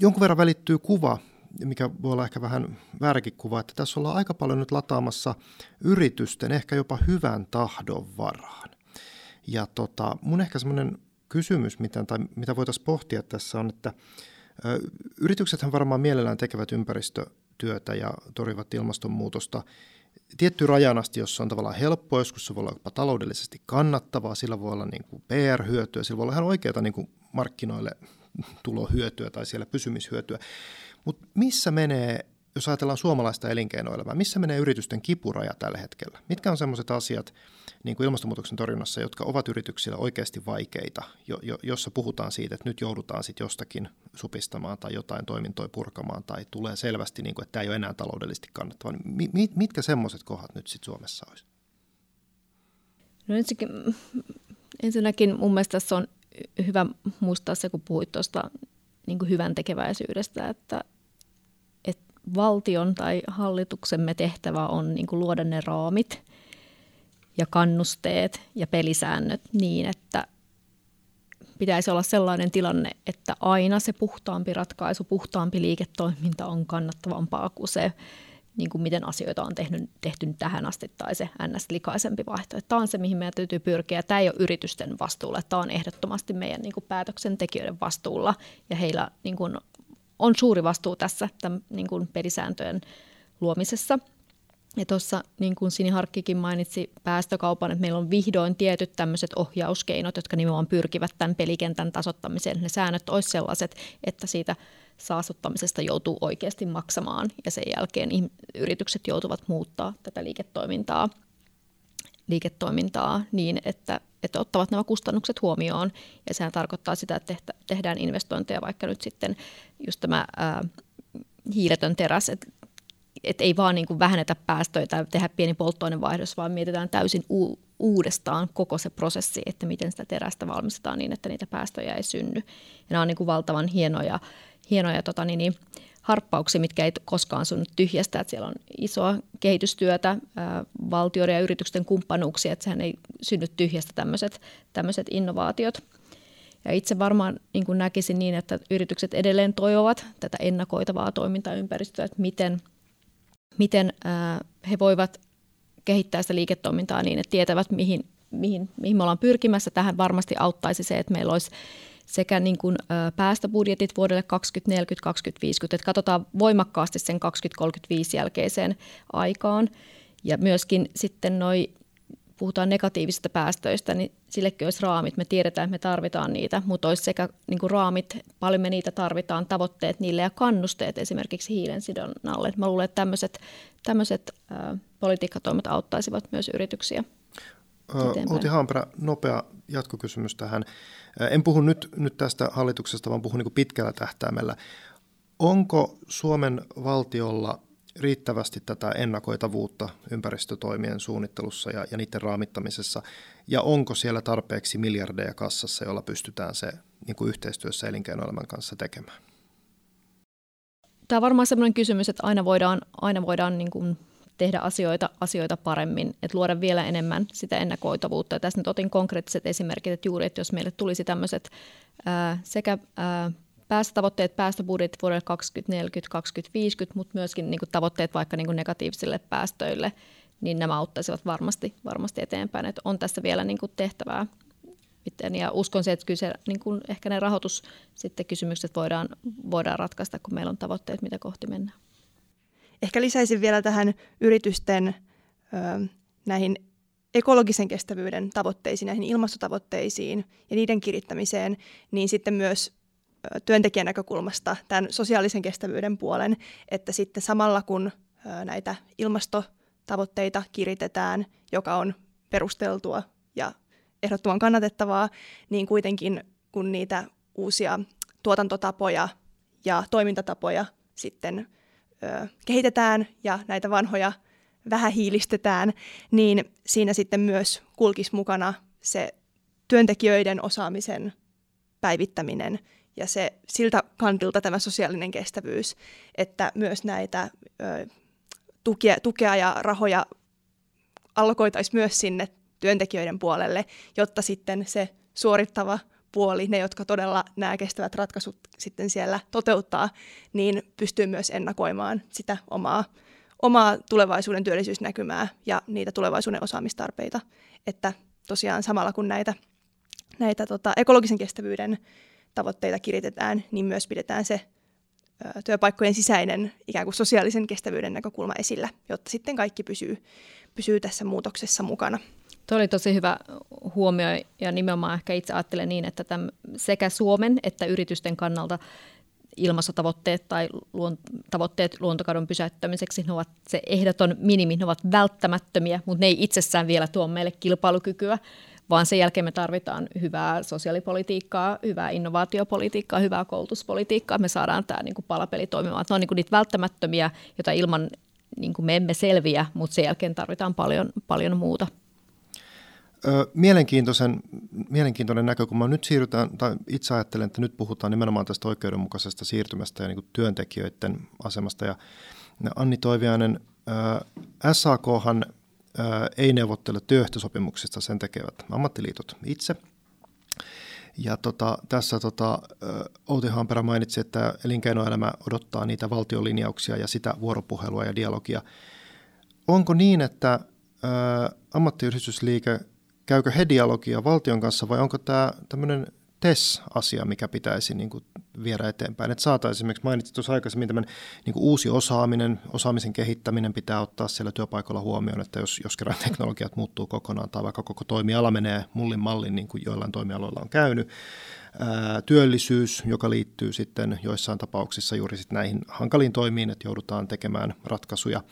jonkun verran välittyy kuva, mikä voi olla ehkä vähän vääräkin kuva, että tässä ollaan aika paljon nyt lataamassa yritysten ehkä jopa hyvän tahdon varaan. Ja tota, mun ehkä semmoinen kysymys, mitä, tai mitä voitaisiin pohtia tässä on, että yrityksethän varmaan mielellään tekevät ympäristötyötä ja torjuvat ilmastonmuutosta tietty rajan asti, jossa on tavallaan helppoa, joskus se voi olla jopa taloudellisesti kannattavaa, sillä voi olla niin kuin PR-hyötyä, sillä voi olla ihan oikeaa niin kuin markkinoille tulohyötyä tai siellä pysymishyötyä. Mutta missä menee, jos ajatellaan suomalaista elinkeinoelämää, missä menee yritysten kipuraja tällä hetkellä? Mitkä on sellaiset asiat, niin kuin ilmastonmuutoksen torjunnassa, jotka ovat yrityksillä oikeasti vaikeita, jo, jo, jossa puhutaan siitä, että nyt joudutaan sitten jostakin supistamaan tai jotain toimintoja purkamaan tai tulee selvästi, niin kuin, että tämä ei ole enää taloudellisesti kannattavaa. Mi, mitkä semmoiset kohdat nyt sitten Suomessa olisi? No ensinnäkin, ensinnäkin mun mielestä tässä on hyvä muistaa se, kun puhuit tuosta niin hyvän tekeväisyydestä, että valtion tai hallituksemme tehtävä on niin luoda ne raamit – ja kannusteet ja pelisäännöt niin, että pitäisi olla sellainen tilanne, että aina se puhtaampi ratkaisu, puhtaampi liiketoiminta on kannattavampaa kuin se, niin kuin miten asioita on tehty, tehty tähän asti tai se ns-likaisempi vaihtoehto. Tämä on se, mihin meidän täytyy pyrkiä. Tämä ei ole yritysten vastuulla, tämä on ehdottomasti meidän niin kuin päätöksentekijöiden vastuulla ja heillä niin kuin, on suuri vastuu tässä tämän, niin kuin pelisääntöjen luomisessa – ja tuossa niin kuin Sini Harkkikin mainitsi päästökaupan, että meillä on vihdoin tietyt tämmöiset ohjauskeinot, jotka nimenomaan pyrkivät tämän pelikentän tasottamiseen. Ne säännöt olisi sellaiset, että siitä saastuttamisesta joutuu oikeasti maksamaan ja sen jälkeen yritykset joutuvat muuttaa tätä liiketoimintaa, liiketoimintaa niin, että, että ottavat nämä kustannukset huomioon. Ja sehän tarkoittaa sitä, että tehdään investointeja vaikka nyt sitten just tämä ää, hiiletön teräs, että et ei vaan niin kuin vähennetä päästöjä tai tehdä pieni polttoainevaihdos, vaan mietitään täysin u- uudestaan koko se prosessi, että miten sitä terästä valmistetaan niin, että niitä päästöjä ei synny. Ja nämä on niin kuin valtavan hienoja, hienoja tota niin, niin, harppauksia, mitkä ei koskaan synny tyhjästä, että siellä on isoa kehitystyötä, ää, valtioiden ja yritysten kumppanuuksia, että sehän ei synny tyhjästä tämmöiset, tämmöiset innovaatiot. Ja itse varmaan niin kuin näkisin niin, että yritykset edelleen toivovat tätä ennakoitavaa toimintaympäristöä, että miten – miten he voivat kehittää sitä liiketoimintaa niin, että tietävät, mihin, mihin, mihin me ollaan pyrkimässä. Tähän varmasti auttaisi se, että meillä olisi sekä niin kuin päästöbudjetit vuodelle 2040, 2050, että katsotaan voimakkaasti sen 2035 jälkeiseen aikaan. Ja myöskin sitten noi puhutaan negatiivisista päästöistä, niin sillekin olisi raamit. Me tiedetään, että me tarvitaan niitä, mutta olisi sekä niin kuin raamit, paljon me niitä tarvitaan, tavoitteet niille ja kannusteet esimerkiksi hiilensidonnalle. Mä luulen, että tämmöiset, tämmöiset politiikkatoimet auttaisivat myös yrityksiä. Outi Haanperä, nopea jatkokysymys tähän. En puhu nyt, nyt tästä hallituksesta, vaan puhun niin pitkällä tähtäimellä. Onko Suomen valtiolla riittävästi tätä ennakoitavuutta ympäristötoimien suunnittelussa ja, ja niiden raamittamisessa, ja onko siellä tarpeeksi miljardeja kassassa, jolla pystytään se niin kuin yhteistyössä elinkeinoelämän kanssa tekemään? Tämä on varmaan sellainen kysymys, että aina voidaan, aina voidaan niin kuin tehdä asioita, asioita paremmin, että luoda vielä enemmän sitä ennakoitavuutta. Ja tässä nyt otin konkreettiset esimerkit, että juuri, että jos meille tulisi tämmöiset ää, sekä ää, päästötavoitteet, päästöbudjetit vuodelle 2040-2050, mutta myöskin niin kuin tavoitteet vaikka niin kuin negatiivisille päästöille, niin nämä auttaisivat varmasti, varmasti eteenpäin. Että on tässä vielä niin kuin tehtävää. Ja uskon se, että kyllä se, niin kuin ehkä ne rahoitus sitten kysymykset voidaan, voidaan ratkaista, kun meillä on tavoitteet, mitä kohti mennään. Ehkä lisäisin vielä tähän yritysten ö, näihin ekologisen kestävyyden tavoitteisiin, näihin ilmastotavoitteisiin ja niiden kirittämiseen, niin sitten myös työntekijän näkökulmasta tämän sosiaalisen kestävyyden puolen, että sitten samalla kun näitä ilmastotavoitteita kiritetään, joka on perusteltua ja ehdottoman kannatettavaa, niin kuitenkin kun niitä uusia tuotantotapoja ja toimintatapoja sitten kehitetään ja näitä vanhoja vähähiilistetään, niin siinä sitten myös kulkisi mukana se työntekijöiden osaamisen päivittäminen ja se siltä kantilta tämä sosiaalinen kestävyys, että myös näitä ö, tukea, tukea ja rahoja allokoitaisiin myös sinne työntekijöiden puolelle, jotta sitten se suorittava puoli, ne jotka todella nämä kestävät ratkaisut sitten siellä toteuttaa, niin pystyy myös ennakoimaan sitä omaa, omaa tulevaisuuden työllisyysnäkymää ja niitä tulevaisuuden osaamistarpeita. Että tosiaan samalla kun näitä, näitä tota, ekologisen kestävyyden tavoitteita kiritetään, niin myös pidetään se työpaikkojen sisäinen ikään kuin sosiaalisen kestävyyden näkökulma esillä, jotta sitten kaikki pysyy, pysyy tässä muutoksessa mukana. Tuo oli tosi hyvä huomio ja nimenomaan ehkä itse ajattelen niin, että tämän sekä Suomen että yritysten kannalta ilmastotavoitteet tai luon, tavoitteet luontokadon pysäyttämiseksi, ne ovat se ehdoton minimi, ne ovat välttämättömiä, mutta ne ei itsessään vielä tuo meille kilpailukykyä, vaan sen jälkeen me tarvitaan hyvää sosiaalipolitiikkaa, hyvää innovaatiopolitiikkaa, hyvää koulutuspolitiikkaa, me saadaan tämä niin kuin palapeli toimimaan. Ne on niin kuin niitä välttämättömiä, joita ilman niin kuin me emme selviä, mutta sen jälkeen tarvitaan paljon, paljon muuta. Mielenkiintoisen, mielenkiintoinen näkökulma. Nyt siirrytään, tai itse ajattelen, että nyt puhutaan nimenomaan tästä oikeudenmukaisesta siirtymästä ja niin työntekijöiden asemasta. Ja Anni Toiviainen, SAKhan ei neuvottele työehtosopimuksista, sen tekevät ammattiliitot itse. Ja tota, tässä tota, Outi Hampera mainitsi, että elinkeinoelämä odottaa niitä valtiolinjauksia ja sitä vuoropuhelua ja dialogia. Onko niin, että ammattiyhdistysliike, käykö he dialogia valtion kanssa vai onko tämä tämmöinen TES-asia, mikä pitäisi niin kuin viedä eteenpäin. Että saataisiin esimerkiksi, mainitsit tuossa aikaisemmin, tämän niin kuin uusi osaaminen, osaamisen kehittäminen pitää ottaa siellä työpaikalla huomioon, että jos, jos kerran teknologiat muuttuu kokonaan tai vaikka koko toimiala menee mullin mallin, niin kuin joillain toimialoilla on käynyt, ää, työllisyys, joka liittyy sitten joissain tapauksissa juuri sitten näihin hankaliin toimiin, että joudutaan tekemään ratkaisuja,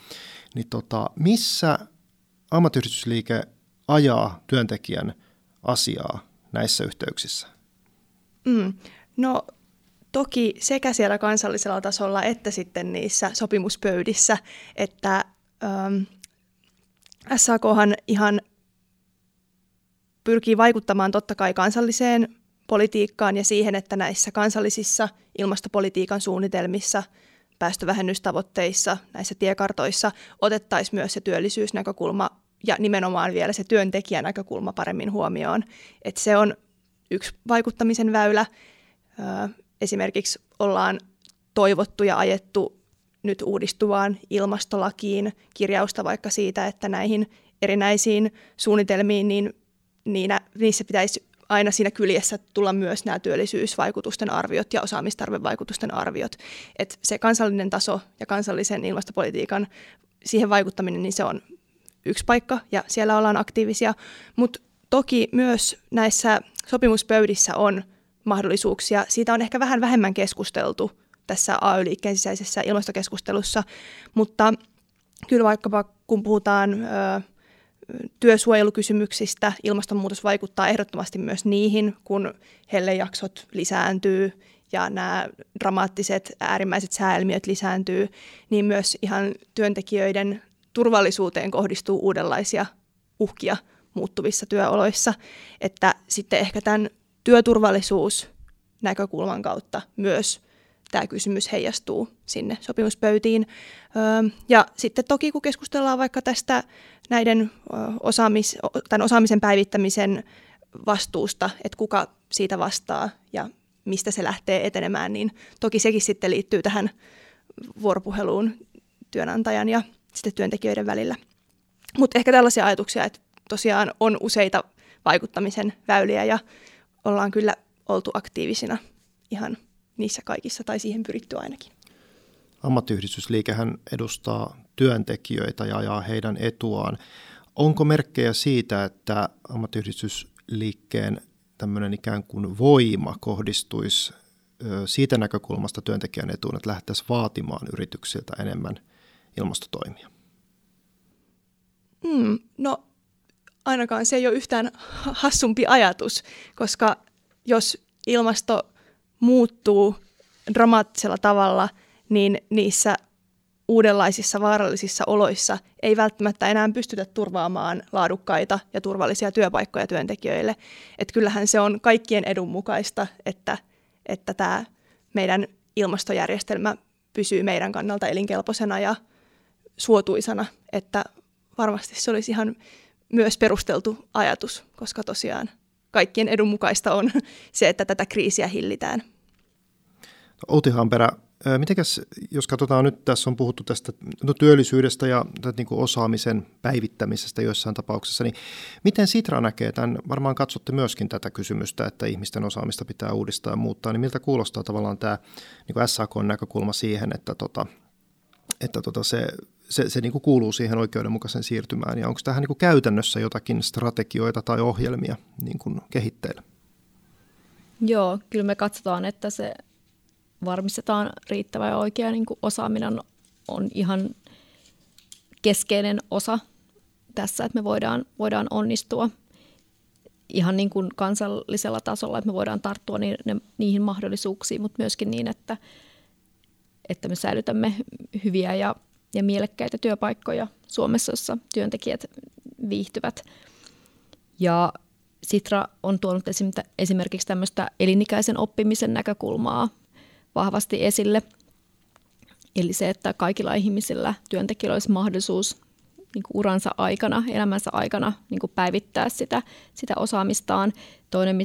niin tota, missä ammattiyhdistysliike ajaa työntekijän asiaa näissä yhteyksissä? Mm. No toki sekä siellä kansallisella tasolla että sitten niissä sopimuspöydissä, että ähm, SAKhan ihan pyrkii vaikuttamaan totta kai kansalliseen politiikkaan ja siihen, että näissä kansallisissa ilmastopolitiikan suunnitelmissa, päästövähennystavoitteissa, näissä tiekartoissa otettaisiin myös se työllisyysnäkökulma ja nimenomaan vielä se työntekijänäkökulma paremmin huomioon. Että se on yksi vaikuttamisen väylä. Esimerkiksi ollaan toivottu ja ajettu nyt uudistuvaan ilmastolakiin kirjausta vaikka siitä, että näihin erinäisiin suunnitelmiin, niin niissä pitäisi aina siinä kyljessä tulla myös nämä työllisyysvaikutusten arviot ja osaamistarvevaikutusten arviot. Et se kansallinen taso ja kansallisen ilmastopolitiikan siihen vaikuttaminen, niin se on yksi paikka ja siellä ollaan aktiivisia, mutta toki myös näissä sopimuspöydissä on mahdollisuuksia. Siitä on ehkä vähän vähemmän keskusteltu tässä AY-liikkeen sisäisessä ilmastokeskustelussa, mutta kyllä vaikkapa kun puhutaan ö, työsuojelukysymyksistä, ilmastonmuutos vaikuttaa ehdottomasti myös niihin, kun hellejaksot lisääntyy ja nämä dramaattiset äärimmäiset sääilmiöt lisääntyy, niin myös ihan työntekijöiden turvallisuuteen kohdistuu uudenlaisia uhkia muuttuvissa työoloissa, että sitten ehkä tämän työturvallisuus näkökulman kautta myös tämä kysymys heijastuu sinne sopimuspöytiin. Ja sitten toki kun keskustellaan vaikka tästä näiden osaamis, tämän osaamisen päivittämisen vastuusta, että kuka siitä vastaa ja mistä se lähtee etenemään, niin toki sekin sitten liittyy tähän vuoropuheluun työnantajan ja sitten työntekijöiden välillä. Mutta ehkä tällaisia ajatuksia, että tosiaan on useita vaikuttamisen väyliä ja ollaan kyllä oltu aktiivisina ihan niissä kaikissa tai siihen pyritty ainakin. Ammattiyhdistysliikehän edustaa työntekijöitä ja ajaa heidän etuaan. Onko merkkejä siitä, että ammattiyhdistysliikkeen tämmöinen ikään kuin voima kohdistuisi siitä näkökulmasta työntekijän etuun, että lähdettäisiin vaatimaan yrityksiltä enemmän ilmastotoimia? Mm, no ainakaan se ei ole yhtään hassumpi ajatus, koska jos ilmasto muuttuu dramaattisella tavalla, niin niissä uudenlaisissa vaarallisissa oloissa ei välttämättä enää pystytä turvaamaan laadukkaita ja turvallisia työpaikkoja työntekijöille. Et kyllähän se on kaikkien edun mukaista, että, että tämä meidän ilmastojärjestelmä pysyy meidän kannalta elinkelpoisena ja suotuisana, että varmasti se olisi ihan myös perusteltu ajatus, koska tosiaan kaikkien edun mukaista on se, että tätä kriisiä hillitään. Outi Hamperä, mitenkäs, jos katsotaan nyt, tässä on puhuttu tästä no, työllisyydestä ja niin kuin osaamisen päivittämisestä joissain tapauksissa, niin miten Sitra näkee tämän, varmaan katsotte myöskin tätä kysymystä, että ihmisten osaamista pitää uudistaa ja muuttaa, niin miltä kuulostaa tavallaan tämä niin SAK-näkökulma siihen, että, tota, että tota se se, se niin kuin kuuluu siihen oikeudenmukaisen siirtymään. Ja onko tähän niin kuin käytännössä jotakin strategioita tai ohjelmia niin kuin kehitteillä? Joo, kyllä me katsotaan, että se varmistetaan riittävä ja oikea niin kuin osaaminen on ihan keskeinen osa tässä, että me voidaan, voidaan onnistua ihan niin kuin kansallisella tasolla, että me voidaan tarttua ni, ne, niihin mahdollisuuksiin, mutta myöskin niin, että, että me säilytämme hyviä ja ja mielekkäitä työpaikkoja Suomessa, jossa työntekijät viihtyvät. Ja Sitra on tuonut esimerkiksi tämmöistä elinikäisen oppimisen näkökulmaa vahvasti esille. Eli se, että kaikilla ihmisillä työntekijöillä olisi mahdollisuus niin kuin uransa aikana, elämänsä aikana niin kuin päivittää sitä, sitä osaamistaan. Toinen,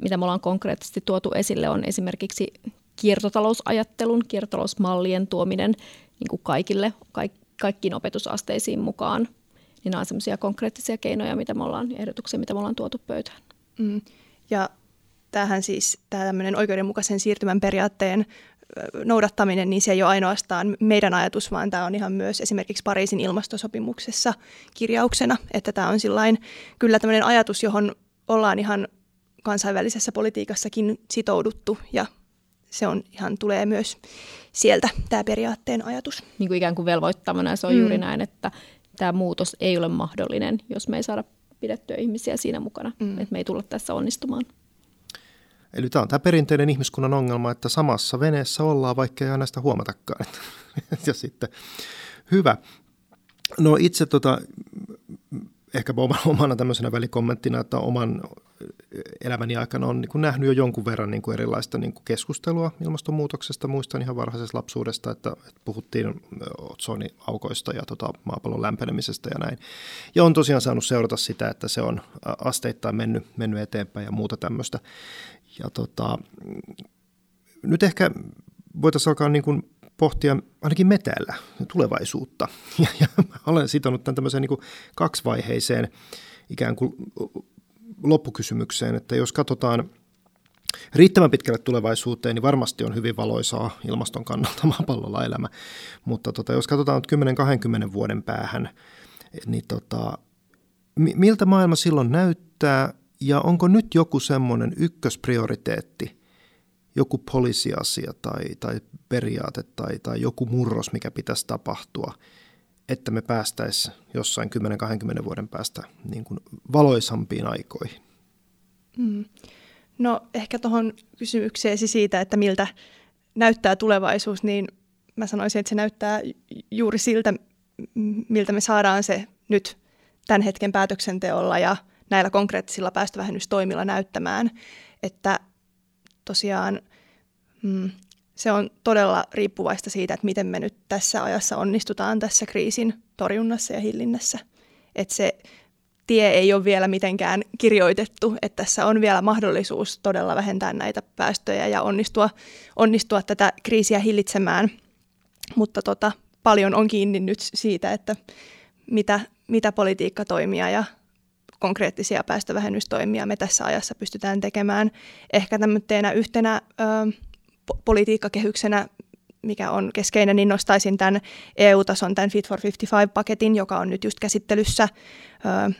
mitä me ollaan konkreettisesti tuotu esille, on esimerkiksi kiertotalousajattelun, kiertotalousmallien tuominen niin kuin kaikille, kaik, kaikkiin opetusasteisiin mukaan. Niin nämä on sellaisia konkreettisia keinoja, mitä me ollaan, ehdotuksia, mitä me ollaan tuotu pöytään. Mm. Ja tämähän siis tämä oikeudenmukaisen siirtymän periaatteen noudattaminen, niin se ei ole ainoastaan meidän ajatus, vaan tämä on ihan myös esimerkiksi Pariisin ilmastosopimuksessa kirjauksena, että tämä on sillain kyllä tämmöinen ajatus, johon ollaan ihan kansainvälisessä politiikassakin sitouduttu ja se on ihan tulee myös sieltä tämä periaatteen ajatus. Niin kuin ikään kuin velvoittamana se on mm. juuri näin, että tämä muutos ei ole mahdollinen, jos me ei saada pidettyä ihmisiä siinä mukana, mm. että me ei tulla tässä onnistumaan. Eli tämä on tämä perinteinen ihmiskunnan ongelma, että samassa veneessä ollaan, vaikka ei aina sitä huomatakaan. ja sitten hyvä. No itse tota, ehkä omana tämmöisenä välikommenttina, että oman elämäni aikana on niin nähnyt jo jonkun verran niin kuin erilaista niin kuin keskustelua ilmastonmuutoksesta. Muistan ihan varhaisesta lapsuudesta, että, että puhuttiin otsoniaukoista ja tota, maapallon lämpenemisestä ja näin. Ja on tosiaan saanut seurata sitä, että se on asteittain mennyt, mennyt eteenpäin ja muuta tämmöistä. Ja tota, nyt ehkä voitaisiin alkaa niin kuin pohtia ainakin me täällä tulevaisuutta. Ja, ja olen sitonut tämän tämmöiseen niin kuin kaksivaiheiseen ikään kuin loppukysymykseen, että jos katsotaan riittävän pitkälle tulevaisuuteen, niin varmasti on hyvin valoisaa ilmaston kannalta maapallolla elämä. Mutta tota, jos katsotaan 10-20 vuoden päähän, niin tota, miltä maailma silloin näyttää ja onko nyt joku semmoinen ykkösprioriteetti, joku poliisiasia tai, tai periaate tai, tai joku murros, mikä pitäisi tapahtua, että me päästäisiin jossain 10-20 vuoden päästä niin kuin valoisampiin aikoihin? Mm. No ehkä tuohon kysymykseesi siitä, että miltä näyttää tulevaisuus, niin mä sanoisin, että se näyttää juuri siltä, miltä me saadaan se nyt tämän hetken päätöksenteolla ja näillä konkreettisilla päästövähennystoimilla näyttämään, että tosiaan mm, se on todella riippuvaista siitä, että miten me nyt tässä ajassa onnistutaan tässä kriisin torjunnassa ja hillinnässä. Että se tie ei ole vielä mitenkään kirjoitettu, että tässä on vielä mahdollisuus todella vähentää näitä päästöjä ja onnistua, onnistua tätä kriisiä hillitsemään. Mutta tota, paljon on kiinni nyt siitä, että mitä, mitä politiikkatoimia ja konkreettisia päästövähennystoimia me tässä ajassa pystytään tekemään. Ehkä tämmöisenä yhtenä ö, politiikkakehyksenä, mikä on keskeinen, niin nostaisin tämän EU-tason tämän Fit for 55-paketin, joka on nyt just käsittelyssä, ö,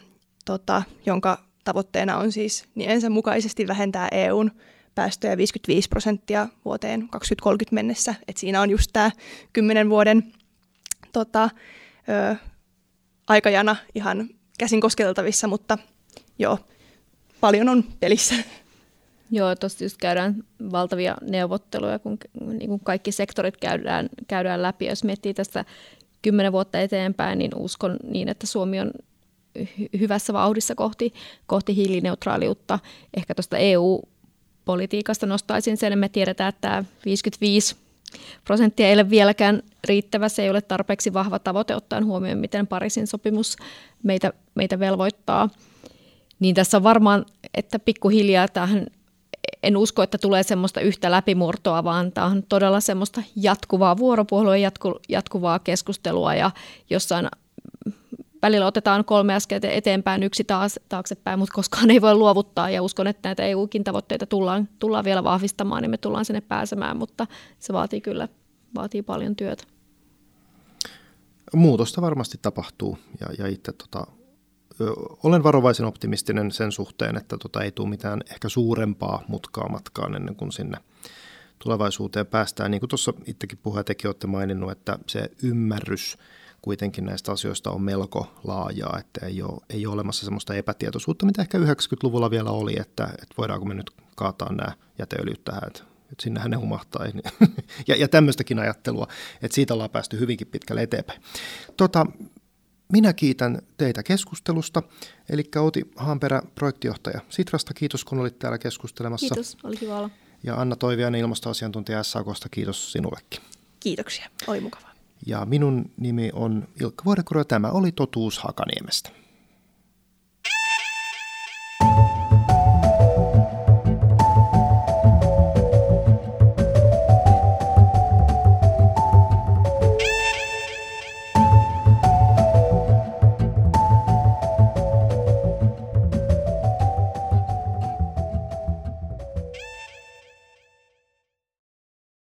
tota, jonka tavoitteena on siis nimensä mukaisesti vähentää EUn päästöjä 55 prosenttia vuoteen 2030 mennessä. Et siinä on just tämä 10 vuoden tota, ö, aikajana ihan käsin kosketeltavissa, mutta joo, paljon on pelissä. Joo, tuossa just käydään valtavia neuvotteluja, kun niin kuin kaikki sektorit käydään, käydään läpi. Jos miettii tästä kymmenen vuotta eteenpäin, niin uskon niin, että Suomi on hyvässä vauhdissa kohti, kohti hiilineutraaliutta. Ehkä tuosta EU-politiikasta nostaisin sen, me tiedetään, että tämä 55 prosenttia ei ole vieläkään riittävä, se ei ole tarpeeksi vahva tavoite ottaen huomioon, miten Pariisin sopimus meitä, meitä velvoittaa. Niin tässä on varmaan, että pikkuhiljaa tähän en usko, että tulee semmoista yhtä läpimurtoa, vaan tämä on todella semmoista jatkuvaa vuoropuhelua, jatku, jatkuvaa keskustelua ja jossain välillä otetaan kolme askelta eteenpäin, yksi taas taaksepäin, mutta koskaan ei voi luovuttaa ja uskon, että näitä EU-kin tavoitteita tullaan, tullaan vielä vahvistamaan, niin me tullaan sinne pääsemään, mutta se vaatii kyllä vaatii paljon työtä. Muutosta varmasti tapahtuu ja, ja itse tota, olen varovaisen optimistinen sen suhteen, että tota, ei tule mitään ehkä suurempaa mutkaa matkaan ennen kuin sinne tulevaisuuteen päästään. Niin kuin tuossa itsekin puhuja olette maininnut, että se ymmärrys – kuitenkin näistä asioista on melko laajaa, että ei ole, ei ole olemassa sellaista epätietoisuutta, mitä ehkä 90-luvulla vielä oli, että, että voidaanko me nyt kaataa nämä jäteöljyt tähän, että, että sinnehän ne humahtaa. ja, ja tämmöistäkin ajattelua, että siitä ollaan päästy hyvinkin pitkälle eteenpäin. Tota, minä kiitän teitä keskustelusta. Eli Outi Haanperä, projektijohtaja Sitrasta, kiitos kun olit täällä keskustelemassa. Kiitos, oli kiva olla. Ja Anna Toiviainen, ilmastoasiantuntija SAKosta, kiitos sinullekin. Kiitoksia, oli mukavaa. Ja minun nimi on Ilkka Vuorekuro ja tämä oli Totuus Hakaniemestä.